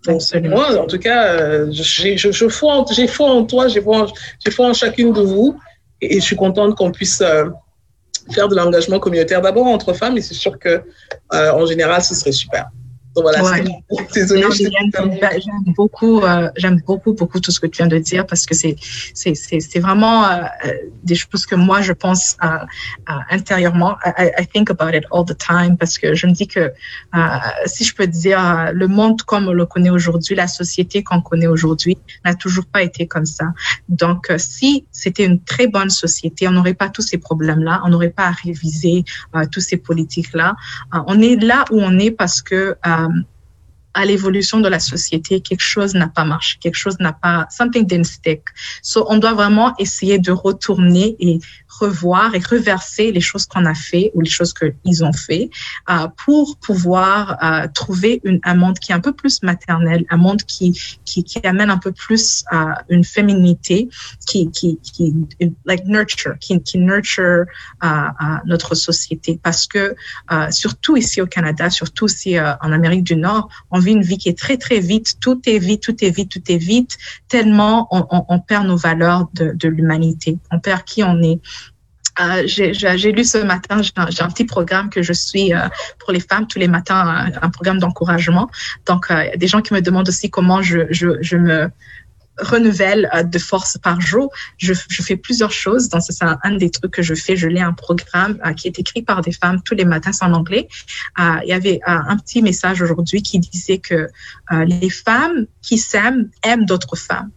Donc, moi, en tout cas, euh, j'ai foi en, foi en toi, j'ai foi, en, foi en chacune de vous. Et, je suis contente qu'on puisse euh, faire de l'engagement communautaire d'abord entre femmes, et c'est sûr que euh, en général, ce serait super. Voilà, Ouais. [laughs] désolée. J'aime beaucoup, euh, j'aime beaucoup, beaucoup tout ce que tu viens de dire parce que c'est, c'est, c'est, c'est vraiment euh, euh, des choses que moi je pense euh, intérieurement. I, I- think about it all the time parce que je me dis que euh, si je peux dire, le monde comme on le connaît aujourd'hui, la société qu'on connaît aujourd'hui n'a toujours pas été comme ça. Donc, si c'était une très bonne société, on n'aurait pas tous ces problèmes-là, on n'aurait pas à réviser tous ces politiques-là. On est là où on est parce que euh, um, à l'évolution de la société, quelque chose n'a pas marché, quelque chose n'a pas, something didn't stick. So, on doit vraiment essayer de retourner et revoir et reverser les choses qu'on a fait ou les choses qu'ils ont fait euh, pour pouvoir euh, trouver une, un monde qui est un peu plus maternel, un monde qui, qui, qui amène un peu plus euh, une féminité, qui, qui, qui, like nurture, qui, qui nurture euh, euh, notre société. Parce que, euh, surtout ici au Canada, surtout euh, en Amérique du Nord, une vie qui est très, très vite. Tout est vite, tout est vite, tout est vite. Tellement on, perd nos valeurs de, l'humanité. On perd qui on est. Euh, j'ai lu ce matin, j'ai un, petit programme que je suis euh, pour les femmes tous les matins, un, un programme d'encouragement. Donc, euh, des gens qui me demandent aussi comment je me renouvelle euh, de force par jour. Je, je fais plusieurs choses. Donc, c'est un, des trucs que je fais. Je lis un programme euh, qui est écrit par des femmes tous les matins, en anglais. Euh, il y avait un petit message aujourd'hui qui disait que les femmes qui s'aiment aiment d'autres femmes.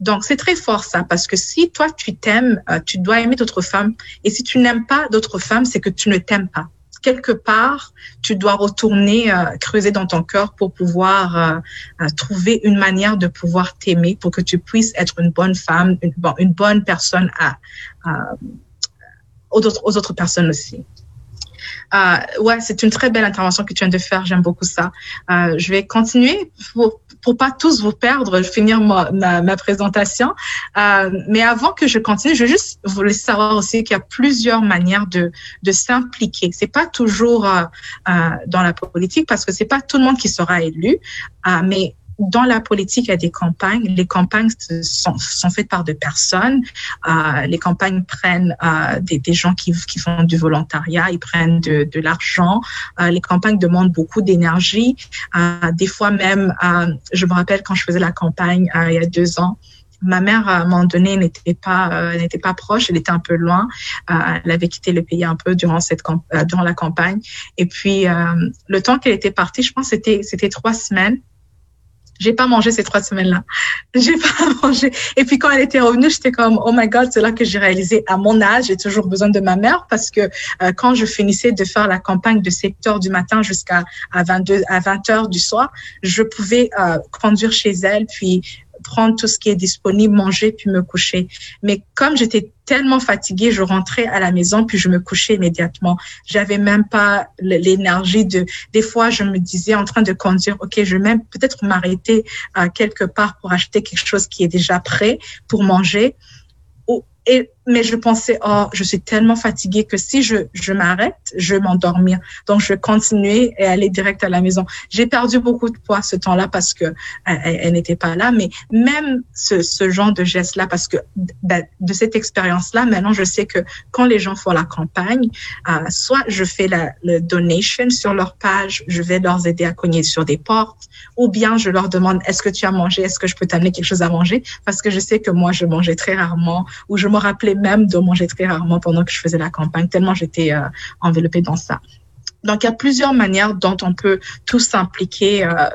Donc, c'est très fort ça, parce que si toi, tu t'aimes, tu dois aimer d'autres femmes. Et si tu n'aimes pas d'autres femmes, c'est que tu ne t'aimes pas. Quelque part, tu dois retourner euh, creuser dans ton cœur pour pouvoir euh, euh, trouver une manière de pouvoir t'aimer, pour que tu puisses être une bonne femme, une, bon, une bonne personne à, aux autres personnes aussi. Euh, ouais, c'est une très belle intervention que tu viens de faire. J'aime beaucoup ça. Euh, je vais continuer pour pour pas tous vous perdre, finir ma, ma, ma présentation. Euh, mais avant que je continue, je veux juste vous laisser savoir aussi qu'il y a plusieurs manières de de s'impliquer. C'est pas toujours euh, euh, dans la politique parce que c'est pas tout le monde qui sera élu, euh, mais dans la politique, il y a des campagnes. Les campagnes sont, sont faites par des personnes. Euh, les campagnes prennent euh, des, des gens qui, qui font du volontariat, ils prennent de, de l'argent. Euh, les campagnes demandent beaucoup d'énergie. Euh, des fois même, euh, je me rappelle quand je faisais la campagne euh, il y a deux ans, ma mère à un moment donné n'était pas euh, n'était pas proche, elle était un peu loin. Euh, elle avait quitté le pays un peu durant cette euh, durant la campagne. Et puis le temps qu'elle était partie, je pense c'était c'était trois semaines. J'ai pas mangé ces trois semaines-là. J'ai pas [laughs] mangé. Et puis quand elle était revenue, j'étais comme oh my god, c'est là que j'ai réalisé à mon âge, j'ai toujours besoin de ma mère parce que euh, quand je finissais de faire la campagne de 7 heures du matin jusqu'à à 22 à 20 heures du soir, je pouvais euh, conduire chez elle puis prendre tout ce qui est disponible, manger puis me coucher. Mais comme j'étais tellement fatiguée, je rentrais à la maison puis je me couchais immédiatement. J'avais même pas l'énergie de. Des fois, je me disais en train de conduire, ok, je vais même peut-être m'arrêter euh, quelque part pour acheter quelque chose qui est déjà prêt pour manger. Et, mais je pensais, oh, je suis tellement fatiguée que si je, je m'arrête, je vais m'endormir. Donc, je vais continuer et aller direct à la maison. J'ai perdu beaucoup de poids ce temps-là parce que elle, elle n'était pas là. Mais même ce, ce genre de geste-là, parce que ben, de cette expérience-là, maintenant, je sais que quand les gens font la campagne, euh, soit je fais la le donation sur leur page, je vais leur aider à cogner sur des portes, ou bien je leur demande est-ce que tu as mangé, est-ce que je peux t'amener quelque chose à manger, parce que je sais que moi, je mangeais très rarement, ou je me rappelais même de manger très rarement pendant que je faisais la campagne, tellement j'étais euh, enveloppée dans ça. donc, il y a plusieurs manières dont on peut tous s'impliquer euh,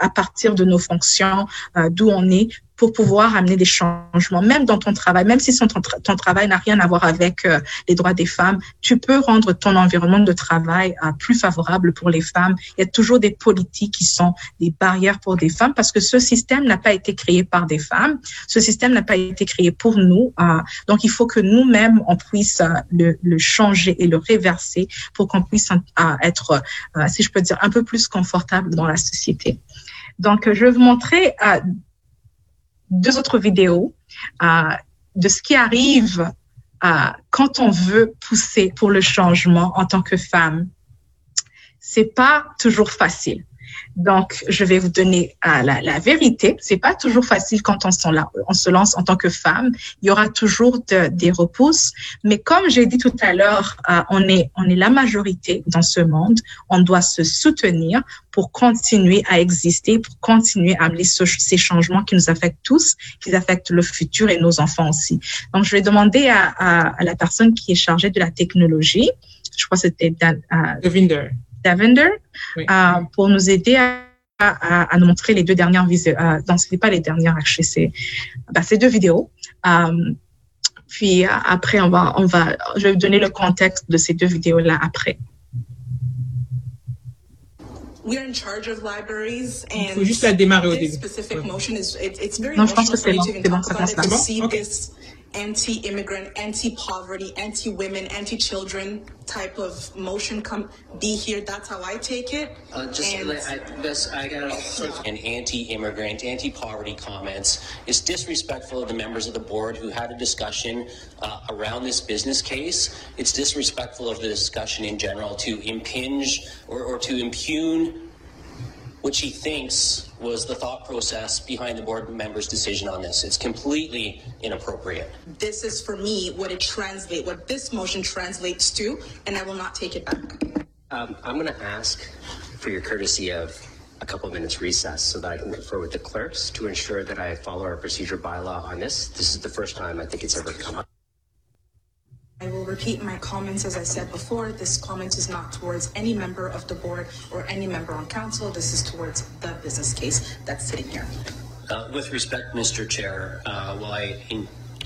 à, partir de nos fonctions, euh, d'où on est, pour pouvoir amener des changements, même dans ton travail, même si ton, travail n'a rien à voir avec euh, les droits des femmes, tu peux rendre ton environnement de travail euh, plus favorable pour les femmes. Il y a toujours des politiques qui sont des barrières pour des femmes parce que ce système n'a pas été créé par des femmes. Ce système n'a pas été créé pour nous. Euh, donc, il faut que nous-mêmes, on puisse le, changer et le réverser pour qu'on puisse être, si je peux dire, un peu plus confortable dans la société. Donc, je vais vous montrer deux autres vidéos euh, de ce qui arrive euh, quand on veut pousser pour le changement en tant que femme. C'est pas toujours facile. Donc, je vais vous donner euh, la, la, vérité. C'est pas toujours facile quand on, se lance en tant que femme. Il y aura toujours de, des repousses. Mais comme j'ai dit tout à l'heure, euh, on est la majorité dans ce monde. On doit se soutenir pour continuer à exister, pour continuer à amener ce, ces changements qui nous affectent tous, qui affectent le futur et nos enfants aussi. Donc, je vais demander à la personne qui est chargée de la technologie. Je crois que c'était euh, Devinder. Davender oui. euh, pour nous aider à, à, à, nous montrer les deux dernières vidéos. Euh, non, ce n'est pas les dernières, c'est bah, ces deux vidéos. Euh, puis après, on va, on va, je vais vous donner le contexte de ces deux vidéos-là après. We're in charge of libraries and Il faut juste la démarrer au début. specific motion is it, it's very Non, je pense que c'est bon, c'est bon, ça là. see Ok. this anti-immigrant, anti-poverty, anti-women, anti-children type of motion come be here. That's how I take it. Uh, just And- like, I, this, I got all sorts anti-immigrant, anti-poverty comments. It's disrespectful of the members of the board who had a discussion uh, around this business case. It's disrespectful of the discussion in general to impinge or, or to impugn what she thinks was the thought process behind the board member's decision on this. It's completely inappropriate. this is for me what it translates, what this motion translates to, and I will not take it back. Um, I'm going to ask for your courtesy of a couple of minutes recess so that I can confer with the clerks to ensure that I follow our procedure bylaw on this. This is the first time I think it's ever come up. I will repeat my comments as I said before. This comment is not towards any member of the board or any member on council. This is towards the business case that's sitting here. Uh, with respect, Mr. Chair, uh, while I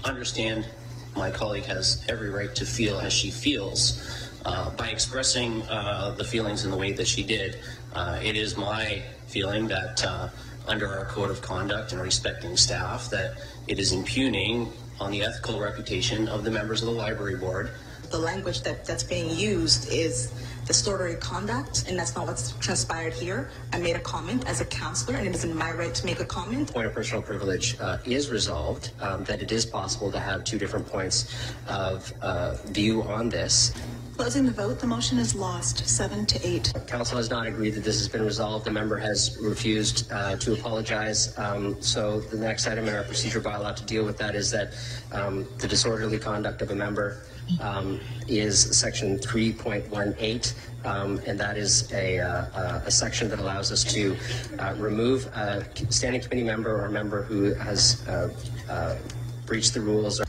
understand my colleague has every right to feel as she feels, uh, by expressing uh, the feelings in the way that she did, uh, it is my feeling that uh, under our code of conduct and respecting staff, that it is impugning on the ethical reputation of the members of the library board. The language that, that's being used is distorted conduct, and that's not what's transpired here. I made a comment as a counselor, and it is in my right to make a comment. point of personal privilege uh, is resolved, um, that it is possible to have two different points of uh, view on this. Closing the vote, the motion is lost, seven to eight. Council has not agreed that this has been resolved. The member has refused uh, to apologize. Um, so the next item in our procedure bylaw to deal with that is that um, the disorderly conduct of a member um, is section 3.18, um, and that is a, uh, a section that allows us to uh, remove a standing committee member or a member who has uh, uh, breached the rules.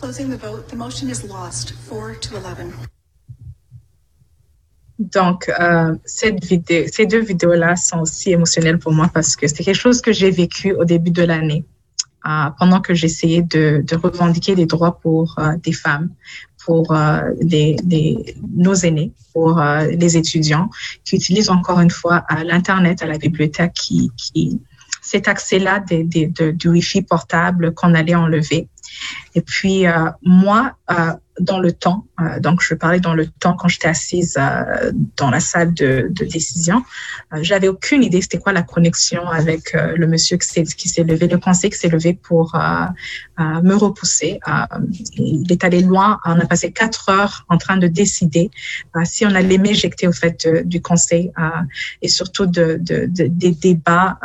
Closing the vote, the motion is lost, four to 11. Donc, euh, cette vidéo, ces deux vidéos-là sont aussi émotionnelles pour moi parce que c'est quelque chose que j'ai vécu au début de l'année, euh, pendant que j'essayais de, de revendiquer des droits pour euh, des femmes, pour euh, les, les- nos aînés, pour euh, les étudiants qui utilisent encore une fois à l'Internet, à la bibliothèque, qui, qui cet accès-là des- des- de- du Wi-Fi portable qu'on allait enlever. Et puis, euh, moi, euh, dans le temps, euh, donc je parlais dans le temps quand j'étais assise euh, dans la salle de, de décision, euh, j'avais aucune idée c'était quoi la connexion avec euh, le monsieur qui s'est levé, le conseil qui s'est levé pour euh, euh, me repousser. Il est allé loin. On a passé quatre heures en train de décider si on allait m'éjecter au fait du conseil et surtout de, de- des débats.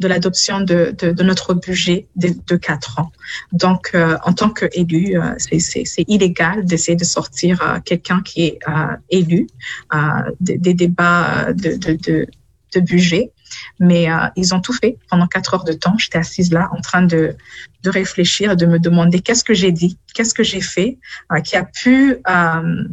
De l'adoption de, de, de notre budget de, de quatre ans. Donc, euh, en tant qu'élu, euh, c'est- illégal d'essayer de sortir euh, quelqu'un qui est euh, élu euh, des, des débats de, de budget. Mais euh, ils ont tout fait pendant quatre heures de temps. J'étais assise là en train de, de réfléchir, de me demander qu'est-ce que j'ai dit, qu'est-ce que j'ai fait, euh, qui a pu euh,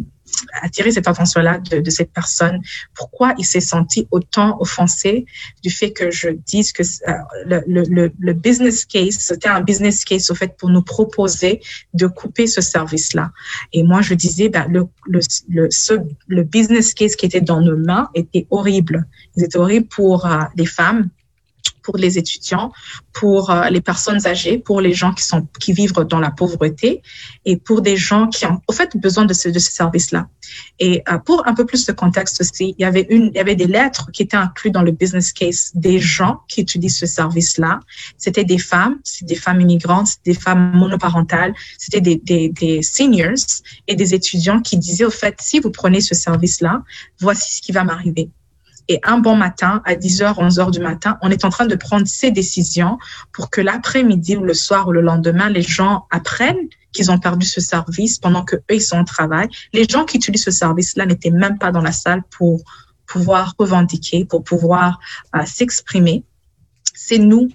attiré cette attention-là de, de, cette personne. Pourquoi il s'est senti autant offensé du fait que je dise que euh, le, le, le, business case, c'était un business case au fait pour nous proposer de couper ce service-là. Et moi, je disais, ben, le, le, le, ce, le business case qui était dans nos mains était horrible. Il était horrible pour euh, les femmes pour les étudiants, pour euh, les personnes âgées, pour les gens qui sont qui vivent dans la pauvreté et pour des gens qui ont au fait besoin de ce de ce service-là. Et euh, pour un peu plus de contexte aussi, il y avait une il y avait des lettres qui étaient incluses dans le business case des gens qui utilisent ce service-là. C'était des femmes, c'est des femmes immigrantes, des femmes monoparentales, c'était des, des des seniors et des étudiants qui disaient au fait si vous prenez ce service-là, voici ce qui va m'arriver. Et un bon matin, à 10h, 11h du matin, on est en train de prendre ces décisions pour que l'après-midi ou le soir ou le lendemain, les gens apprennent qu'ils ont perdu ce service pendant que eux, ils sont au travail. Les gens qui utilisent ce service-là n'étaient même pas dans la salle pour pouvoir revendiquer, pour pouvoir euh, s'exprimer. C'est nous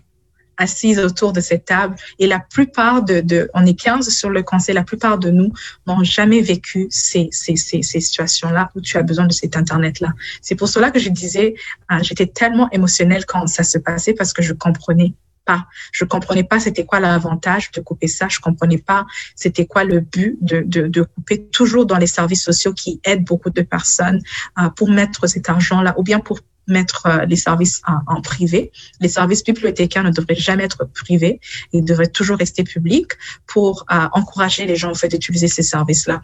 assises autour de cette table et la plupart de, de, on est 15 sur le conseil, la plupart de nous n'ont jamais vécu ces, ces, ces, ces situations-là où tu as besoin de cet Internet-là. C'est pour cela que je disais, euh, j'étais tellement émotionnelle quand ça se passait parce que je comprenais pas. Je comprenais pas c'était quoi l'avantage de couper ça. Je comprenais pas c'était quoi le but de, de, de, couper toujours dans les services sociaux qui aident beaucoup de personnes euh, pour mettre cet argent-là ou bien pour mettre euh, les services en, privé. Les services bibliothécaires ne devraient jamais être privés, ils devraient toujours rester publics pour euh, encourager les gens en fait d'utiliser ces services-là.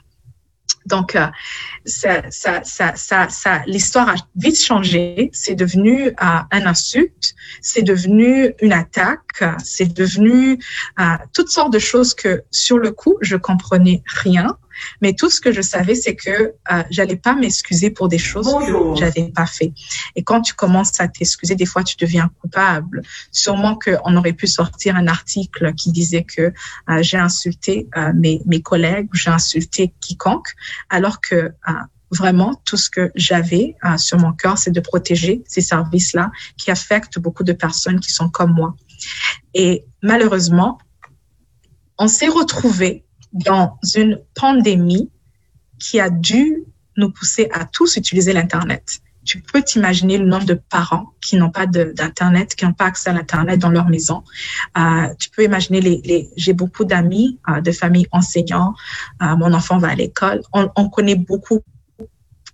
Donc, euh, ça, ça, ça, ça, ça l'histoire a vite changé. C'est devenu euh, un insulte, c'est devenu une attaque, c'est devenu euh, toutes sortes de choses que, sur le coup, je comprenais rien. Mais tout ce que je savais, c'est que euh, j'allais pas m'excuser pour des choses que j'avais pas fait. Et quand tu commences à t'excuser, des fois, tu deviens coupable. Sûrement qu'on aurait pu sortir un article qui disait que euh, j'ai insulté euh, mes, mes collègues, j'ai insulté quiconque, alors que euh, vraiment tout ce que j'avais euh, sur mon cœur, c'est de protéger ces services-là qui affectent beaucoup de personnes qui sont comme moi. Et malheureusement, on s'est retrouvé dans une pandémie qui a dû nous pousser à tous utiliser l'Internet. Tu peux t'imaginer le nombre de parents qui n'ont pas d'Internet, qui n'ont pas accès à l'Internet dans leur maison. Euh, tu peux imaginer les, les j'ai beaucoup d'amis euh, de familles enseignants. Euh, mon enfant va à l'école. On, on connaît beaucoup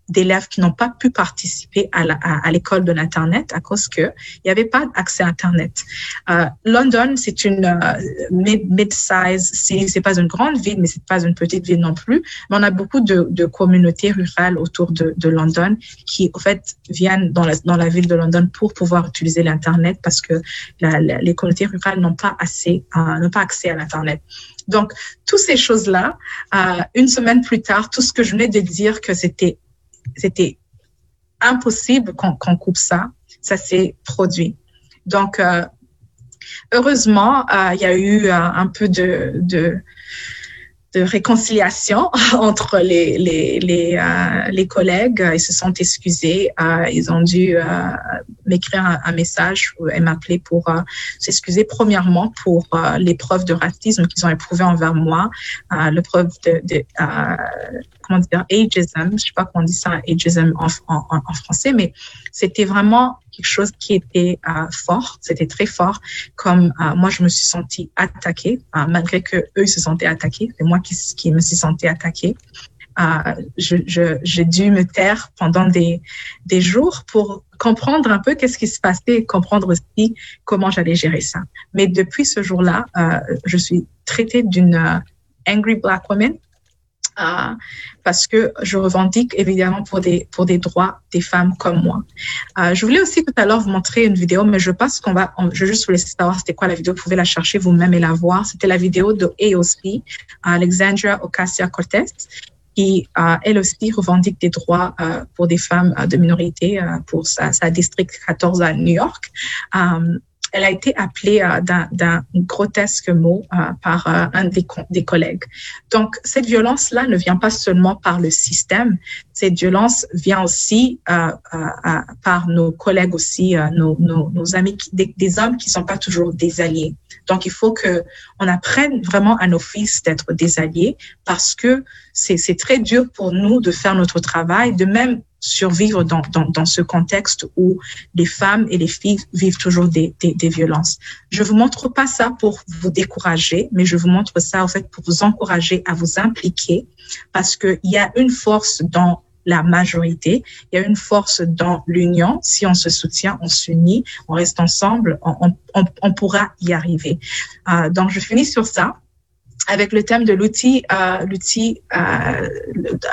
d'élèves qui n'ont pas pu participer à, l'école de l'Internet à cause que il n'y avait pas accès à Internet. Euh, London, c'est une euh, mid-size city, c'est pas une grande ville, mais c'est pas une petite ville non plus. Mais on a beaucoup de, de communautés rurales autour de, de, London qui, en fait, viennent dans la, dans la ville de London pour pouvoir utiliser l'Internet parce que la, la, les communautés rurales n'ont pas assez, euh, n'ont pas accès à l'Internet. Donc, toutes ces choses-là, euh, une semaine plus tard, tout ce que je venais de dire que c'était c'était impossible qu'on coupe ça. Ça s'est produit. Donc, euh, heureusement, euh, il y a eu euh, un peu de, réconciliation [laughs] entre les, les, les, les, collègues. Ils se sont excusés. Ils ont dû m'écrire un, message et m'appeler pour s'excuser premièrement pour l'épreuve de racisme qu'ils ont éprouvé envers moi, l'épreuve de, de comment dire, ageism. Je sais pas comment on dit ça, ageism en, français, mais c'était vraiment quelque chose qui était euh, fort, c'était très fort. Comme euh, moi, je me suis sentie attaquée, euh, malgré que eux se sentaient attaqués. C'est moi qui, me suis sentie attaquée. J'ai dû me taire pendant des, jours pour comprendre un peu qu'est-ce qui se passait et comprendre aussi comment j'allais gérer ça. Mais depuis ce jour-là, je suis traitée d'une angry black woman euh, parce que je revendique évidemment pour des pour des droits des femmes comme moi. Euh, je voulais aussi tout à l'heure vous montrer une vidéo, mais je pense qu'on va, je juste vous laisser savoir c'était quoi la vidéo. Vous pouvez la chercher vous-même et la voir. C'était la vidéo de AOC, Alexandria Ocasio-Cortez, qui euh, elle aussi revendique des droits euh, pour des femmes euh, de minorité euh, pour sa, sa district 14 à New York. Elle a été appelée euh, d'un grotesque mot euh, par euh, un des collègues. Donc, cette violence-là ne vient pas seulement par le système, cette violence vient aussi euh, euh, par nos collègues aussi, nos, nos, nos, amis, des, des, hommes qui sont pas toujours des alliés. Donc, il faut que on apprenne vraiment à nos fils d'être des alliés parce que c'est très dur pour nous de faire notre travail, de même survivre dans, dans, dans, ce contexte où les femmes et les filles vivent toujours des, des, des, violences. Je vous montre pas ça pour vous décourager, mais je vous montre ça en fait pour vous encourager à vous impliquer parce qu'il y a une force dans la majorité, il y a une force dans l'union. Si on se soutient, on s'unit, on reste ensemble, on, on, on pourra y arriver. Euh, donc, je finis sur ça avec le thème de l'outil, euh, l'outil, euh,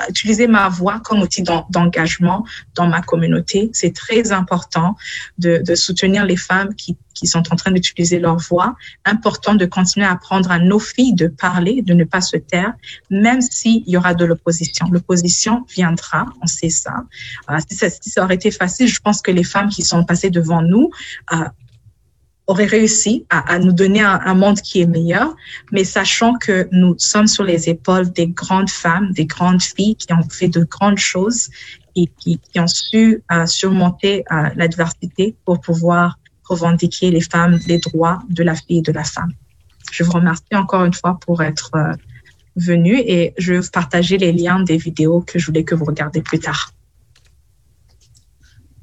utiliser ma voix comme outil d'engagement dans ma communauté. C'est très important de, de, soutenir les femmes qui, qui sont en train d'utiliser leur voix. Important de continuer à apprendre à nos filles de parler, de ne pas se taire, même s'il y aura de l'opposition. L'opposition viendra, on sait ça. Euh, si, ça. si ça aurait été facile, je pense que les femmes qui sont passées devant nous euh, aurait réussi à, nous donner un, monde qui est meilleur, mais sachant que nous sommes sur les épaules des grandes femmes, des grandes filles qui ont fait de grandes choses et qui, ont su uh, surmonter uh, l'adversité pour pouvoir revendiquer les femmes, les droits de la fille et de la femme. Je vous remercie encore une fois pour être uh, venu et je vais partager les liens des vidéos que je voulais que vous regardez plus tard.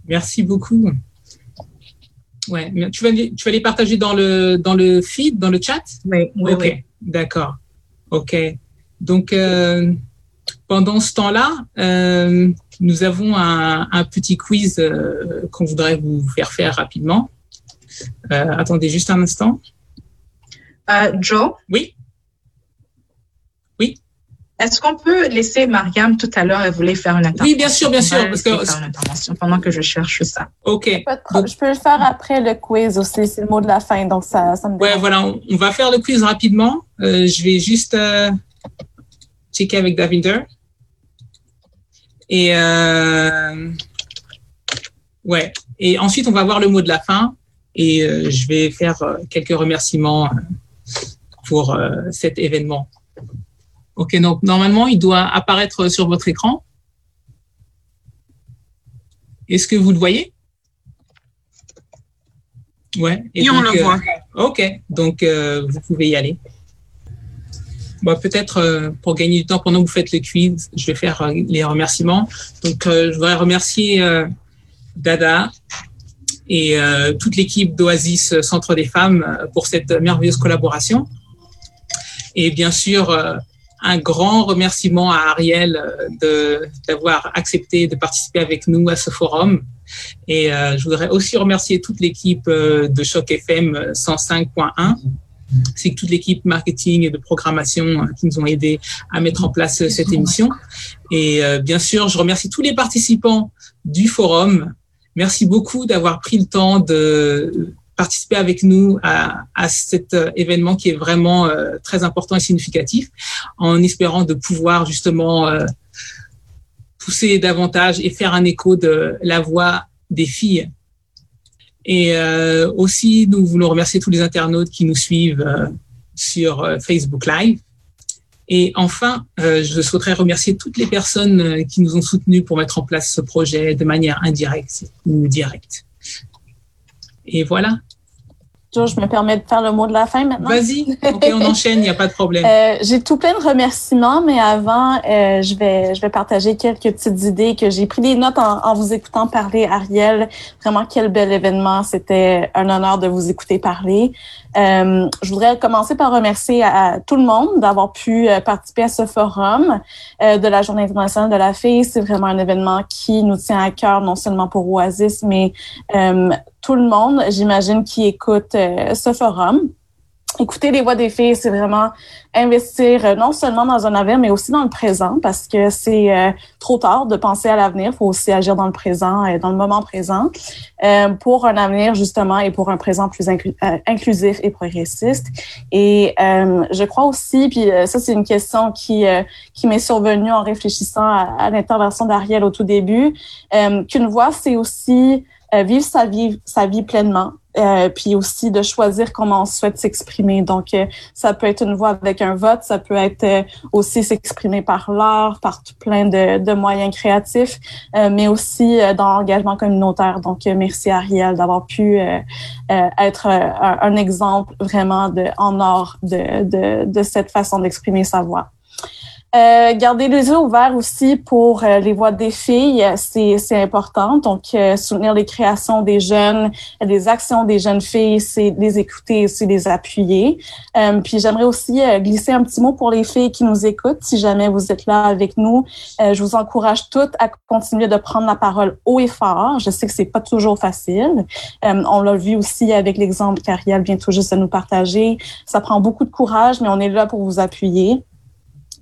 Merci beaucoup. Ouais, tu vas, tu vas les partager dans le, dans le feed, dans le chat? Oui, oui, Ok, oui. d'accord. Ok. Donc, euh, pendant ce temps-là, euh, nous avons un, un petit quiz euh, qu'on voudrait vous faire faire rapidement. Euh, attendez juste un instant. Euh, Joe? Oui. Oui. Est-ce qu'on peut laisser Mariam tout à l'heure, elle voulait faire une intervention. Oui, bien sûr, bien sûr. Parce que... faire une intervention pendant que je cherche ça. OK. Donc, je peux le faire après le quiz aussi, c'est le mot de la fin, donc ça, ça me Ouais, voilà, on, on, va faire le quiz rapidement. Euh, je vais juste euh, checker avec Davinder. Et euh, ouais. Et ensuite, on va voir le mot de la fin. Et euh, je vais faire euh, quelques remerciements pour cet événement. OK, donc normalement, il doit apparaître sur votre écran. Est-ce que vous le voyez? Ouais. Et, et donc, on le euh, voit. OK, donc euh, vous pouvez y aller. Bon, Peut-être euh, pour gagner du temps pendant que vous faites le quiz, je vais faire euh, les remerciements. Donc, je voudrais remercier Dada et toute l'équipe d'Oasis Centre des Femmes pour cette merveilleuse collaboration. Et bien sûr, un grand remerciement à Ariel d'avoir accepté de participer avec nous à ce forum. Et euh, je voudrais aussi remercier toute l'équipe euh, de Choc FM 105.1 c'est toute l'équipe marketing et de programmation euh, qui nous ont aidé à mettre en place cette émission. Et euh, bien sûr, je remercie tous les participants du forum. Merci beaucoup d'avoir pris le temps de participer avec nous à, à cet événement qui est vraiment euh, très important et significatif, en espérant de pouvoir justement euh, pousser davantage et faire un écho de la voix des filles. Et euh, aussi, nous voulons remercier tous les internautes qui nous suivent euh, sur Facebook Live. Et enfin, euh, je souhaiterais remercier toutes les personnes qui nous ont soutenus pour mettre en place ce projet de manière indirecte ou directe. Et voilà. Je me permets de faire le mot de la fin maintenant. Vas-y, ok, on [laughs] enchaîne, il n'y a pas de problème. Euh, j'ai tout plein de remerciements, mais avant, euh, je vais je vais partager quelques petites idées que j'ai pris des notes en, en, vous écoutant parler, Ariel. Vraiment, quel bel événement. C'était un honneur de vous écouter parler. Euh, je voudrais commencer par remercier à, tout le monde d'avoir pu euh, participer à ce forum euh, de la Journée internationale de la fille. C'est vraiment un événement qui nous tient à cœur, non seulement pour Oasis, mais tout le monde, j'imagine, qui écoute ce forum. Écouter les voix des filles, c'est vraiment investir euh, non seulement dans un avenir, mais aussi dans le présent, parce que c'est euh, trop tard de penser à l'avenir. Il faut aussi agir dans le présent, et dans le moment présent, euh, pour un avenir justement et pour un présent plus euh, inclusif et progressiste. Et je crois aussi, puis ça c'est une question qui qui m'est survenue en réfléchissant à, à l'intervention d'Ariel au tout début, qu'une voix c'est aussi vivre sa vie, sa vie pleinement, euh, puis aussi de choisir comment on souhaite s'exprimer. Donc, euh, ça peut être une voix avec un vote, ça peut être euh, aussi s'exprimer par l'art, par tout plein de, de moyens créatifs, mais aussi dans l'engagement communautaire. Donc, merci Ariel d'avoir pu être un, un, exemple vraiment de, en or de, de, de cette façon d'exprimer sa voix. Euh, garder les yeux ouverts aussi pour euh, les voix des filles, c'est important. Donc, euh, soutenir les créations des jeunes, les actions des jeunes filles, c'est les écouter, c'est les appuyer. puis, j'aimerais aussi glisser un petit mot pour les filles qui nous écoutent. Si jamais vous êtes là avec nous, je vous encourage toutes à continuer de prendre la parole haut et fort. Je sais que c'est pas toujours facile. on l'a vu aussi avec l'exemple qu'Ariel vient tout juste de nous partager. Ça prend beaucoup de courage, mais on est là pour vous appuyer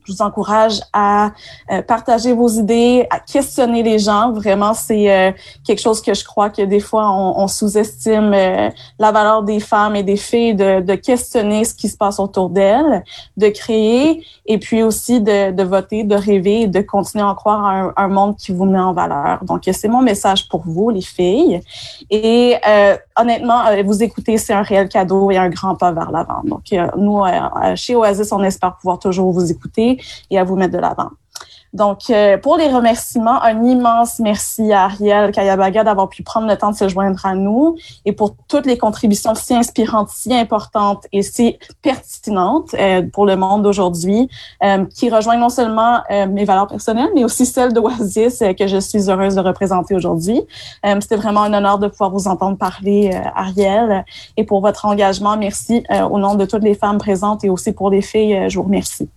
je vous encourage à euh, partager vos idées, à questionner les gens. Vraiment, c'est euh, quelque chose que je crois que des fois, on, on sous-estime euh, la valeur des femmes et des filles de, de questionner ce qui se passe autour d'elles, de créer et puis aussi de, de, voter, de rêver de continuer à croire à un, un, monde qui vous met en valeur. Donc, c'est mon message pour vous, les filles. Et honnêtement, vous écoutez, c'est un réel cadeau et un grand pas vers l'avant. Donc, nous, chez Oasis, on espère pouvoir toujours vous écouter et à vous mettre de l'avant. Donc, euh, pour les remerciements, un immense merci à Ariel Kayabaga d'avoir pu prendre le temps de se joindre à nous et pour toutes les contributions si inspirantes, si importantes et si pertinentes euh, pour le monde d'aujourd'hui, euh, qui rejoignent non seulement mes valeurs personnelles, mais aussi celles d'Oasis que je suis heureuse de représenter aujourd'hui. C'était vraiment un honneur de pouvoir vous entendre parler, Ariel, et pour votre engagement. Merci au nom de toutes les femmes présentes et aussi pour les filles, je vous remercie.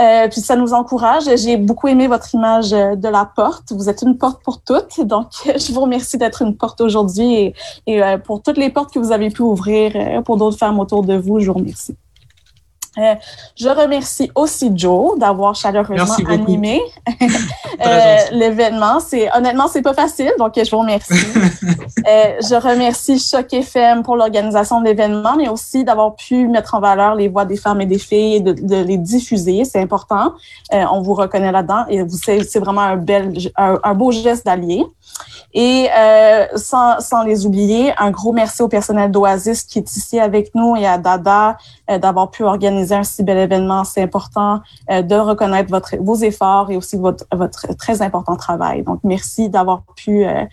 Euh, puis ça nous encourage. J'ai beaucoup aimé votre image euh, de la porte. Vous êtes une porte pour toutes. [laughs] Donc, je vous remercie d'être une porte aujourd'hui et, et euh, pour toutes les portes que vous avez pu ouvrir pour d'autres femmes autour de vous, je vous remercie. Euh, je remercie aussi Joe d'avoir chaleureusement animé [laughs] euh, l'événement. C'est honnêtement c'est pas facile, donc je vous remercie. [laughs] euh, je remercie Choc FM pour l'organisation de l'événement, mais aussi d'avoir pu mettre en valeur les voix des femmes et des filles et de, de les diffuser. C'est important. On vous reconnaît là-dedans et c'est vraiment un bel un, un beau geste d'allié. Et euh, sans, sans les oublier, un gros merci au personnel d'Oasis qui est ici avec nous et à Dada euh, d'avoir pu organiser un si bel événement. C'est important euh, de reconnaître vos efforts et aussi votre, votre très important travail. Donc, merci d'avoir pu euh,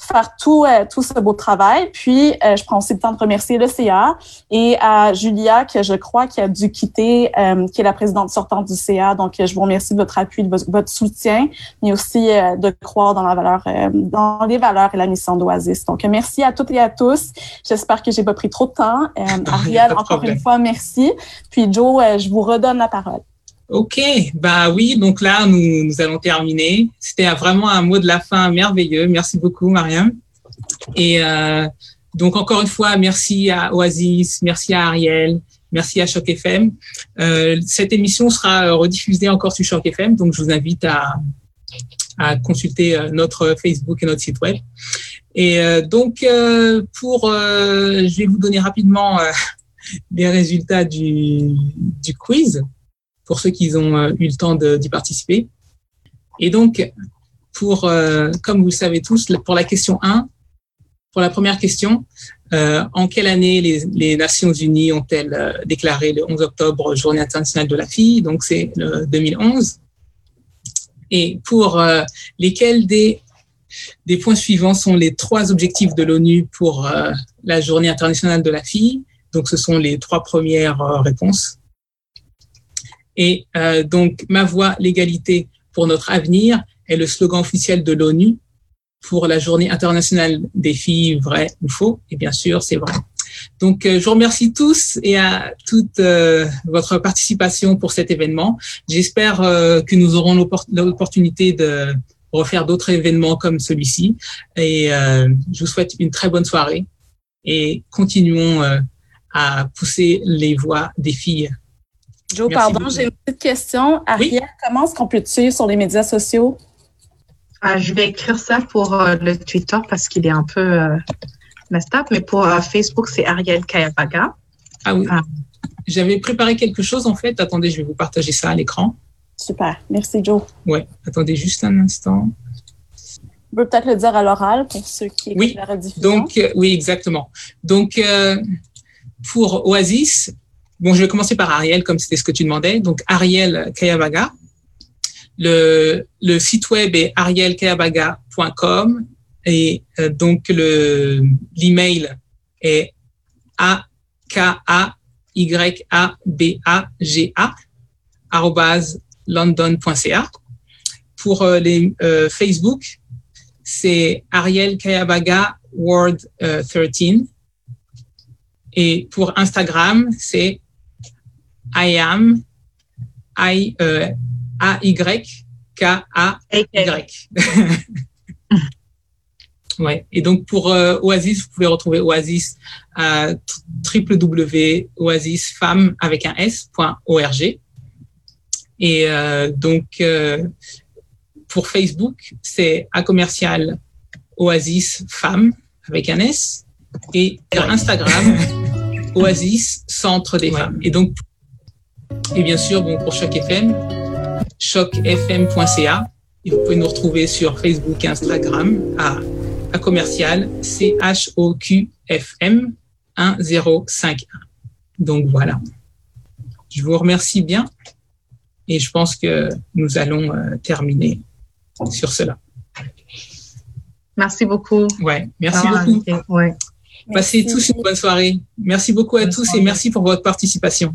faire tout, euh, tout ce beau travail. Puis, euh, je prends aussi le temps de remercier le CA et à Julia, que je crois qui a dû quitter, euh, qui est la présidente sortante du CA. Donc, je vous remercie de votre appui, de votre, soutien, mais aussi de croire dans la valeur, dans les valeurs et la mission d'Oasis. Donc, merci à toutes et à tous. J'espère que j'ai pas pris trop de temps. Ariel, encore une fois, merci. Puis, Joe, je vous redonne la parole. Ok, bah oui, donc là, nous, allons terminer. C'était vraiment un mot de la fin merveilleux. Merci beaucoup, Mariam. Et euh, donc, encore une fois, merci à Oasis, merci à Ariel, merci à Choc FM. Euh, cette émission sera rediffusée encore sur Choc FM, donc je vous invite à, consulter euh, notre Facebook et notre site web. Et donc, pour, je vais vous donner rapidement [laughs] les résultats du quiz pour ceux qui ont euh, eu le temps d'y participer. Et donc, pour, euh, comme vous le savez tous, pour la question 1, pour la première question, euh, en quelle année les, Nations Unies ont-elles déclaré le 11 octobre Journée internationale de la fille Donc, c'est le 2011. Et pour lesquels des, des points suivants sont les trois objectifs de l'ONU pour la Journée internationale de la fille Donc, ce sont les trois premières réponses. Et euh, donc, ma voix, l'égalité pour notre avenir est le slogan officiel de l'ONU pour la journée internationale des filles, vrai ou faux. Et bien sûr, c'est vrai. Donc, euh, je vous remercie tous et à toute euh, votre participation pour cet événement. J'espère euh, que nous aurons l'opportunité de refaire d'autres événements comme celui-ci. Et euh, je vous souhaite une très bonne soirée et continuons euh, à pousser les voix des filles Joe, pardon, j'ai une petite question. Ariel, comment est-ce qu'on peut te suivre sur les médias sociaux? Ah, je vais écrire ça pour euh, le Twitter parce qu'il est un peu euh, messed up, mais pour euh, Facebook, c'est Ariel Kayabaga. Ah oui. Ah. J'avais préparé quelque chose en fait. Attendez, je vais vous partager ça à l'écran. Super. Merci, Joe. Ouais, attendez juste un instant. On peut peut-être le dire à l'oral pour ceux qui oui. la rediffusion. Donc, euh, oui, exactement. Donc, euh, pour Oasis, bon, je vais commencer par Ariel, comme c'était ce que tu demandais. Donc, Ariel Kayabaga. Le, le site web est arielkayabaga.com et euh, donc le l'email est a k a y a b a g a london.ca. Pour euh, les euh, Facebook, c'est Ariel Kayabaga World euh, 13. Et pour Instagram, c'est I am I euh, A Y K A Y. [laughs] ouais. Et donc pour euh, Oasis, vous pouvez retrouver Oasis à www.oasisfemme avec un s.org. Et euh, donc euh, pour Facebook, c'est à commercial Oasis Femme avec un S. Et sur Instagram, Oasis Centre des Femmes. Et donc, et bien sûr, bon, pour Choc FM, chocfm.ca. Et vous pouvez nous retrouver sur Facebook et Instagram à, à commercial CHOQFM 1051. Donc voilà. Je vous remercie bien et je pense que nous allons euh, terminer sur cela. Merci beaucoup. Ouais, merci beaucoup. Ouais. Passez tous une bonne soirée. Merci beaucoup à tous et merci pour votre participation.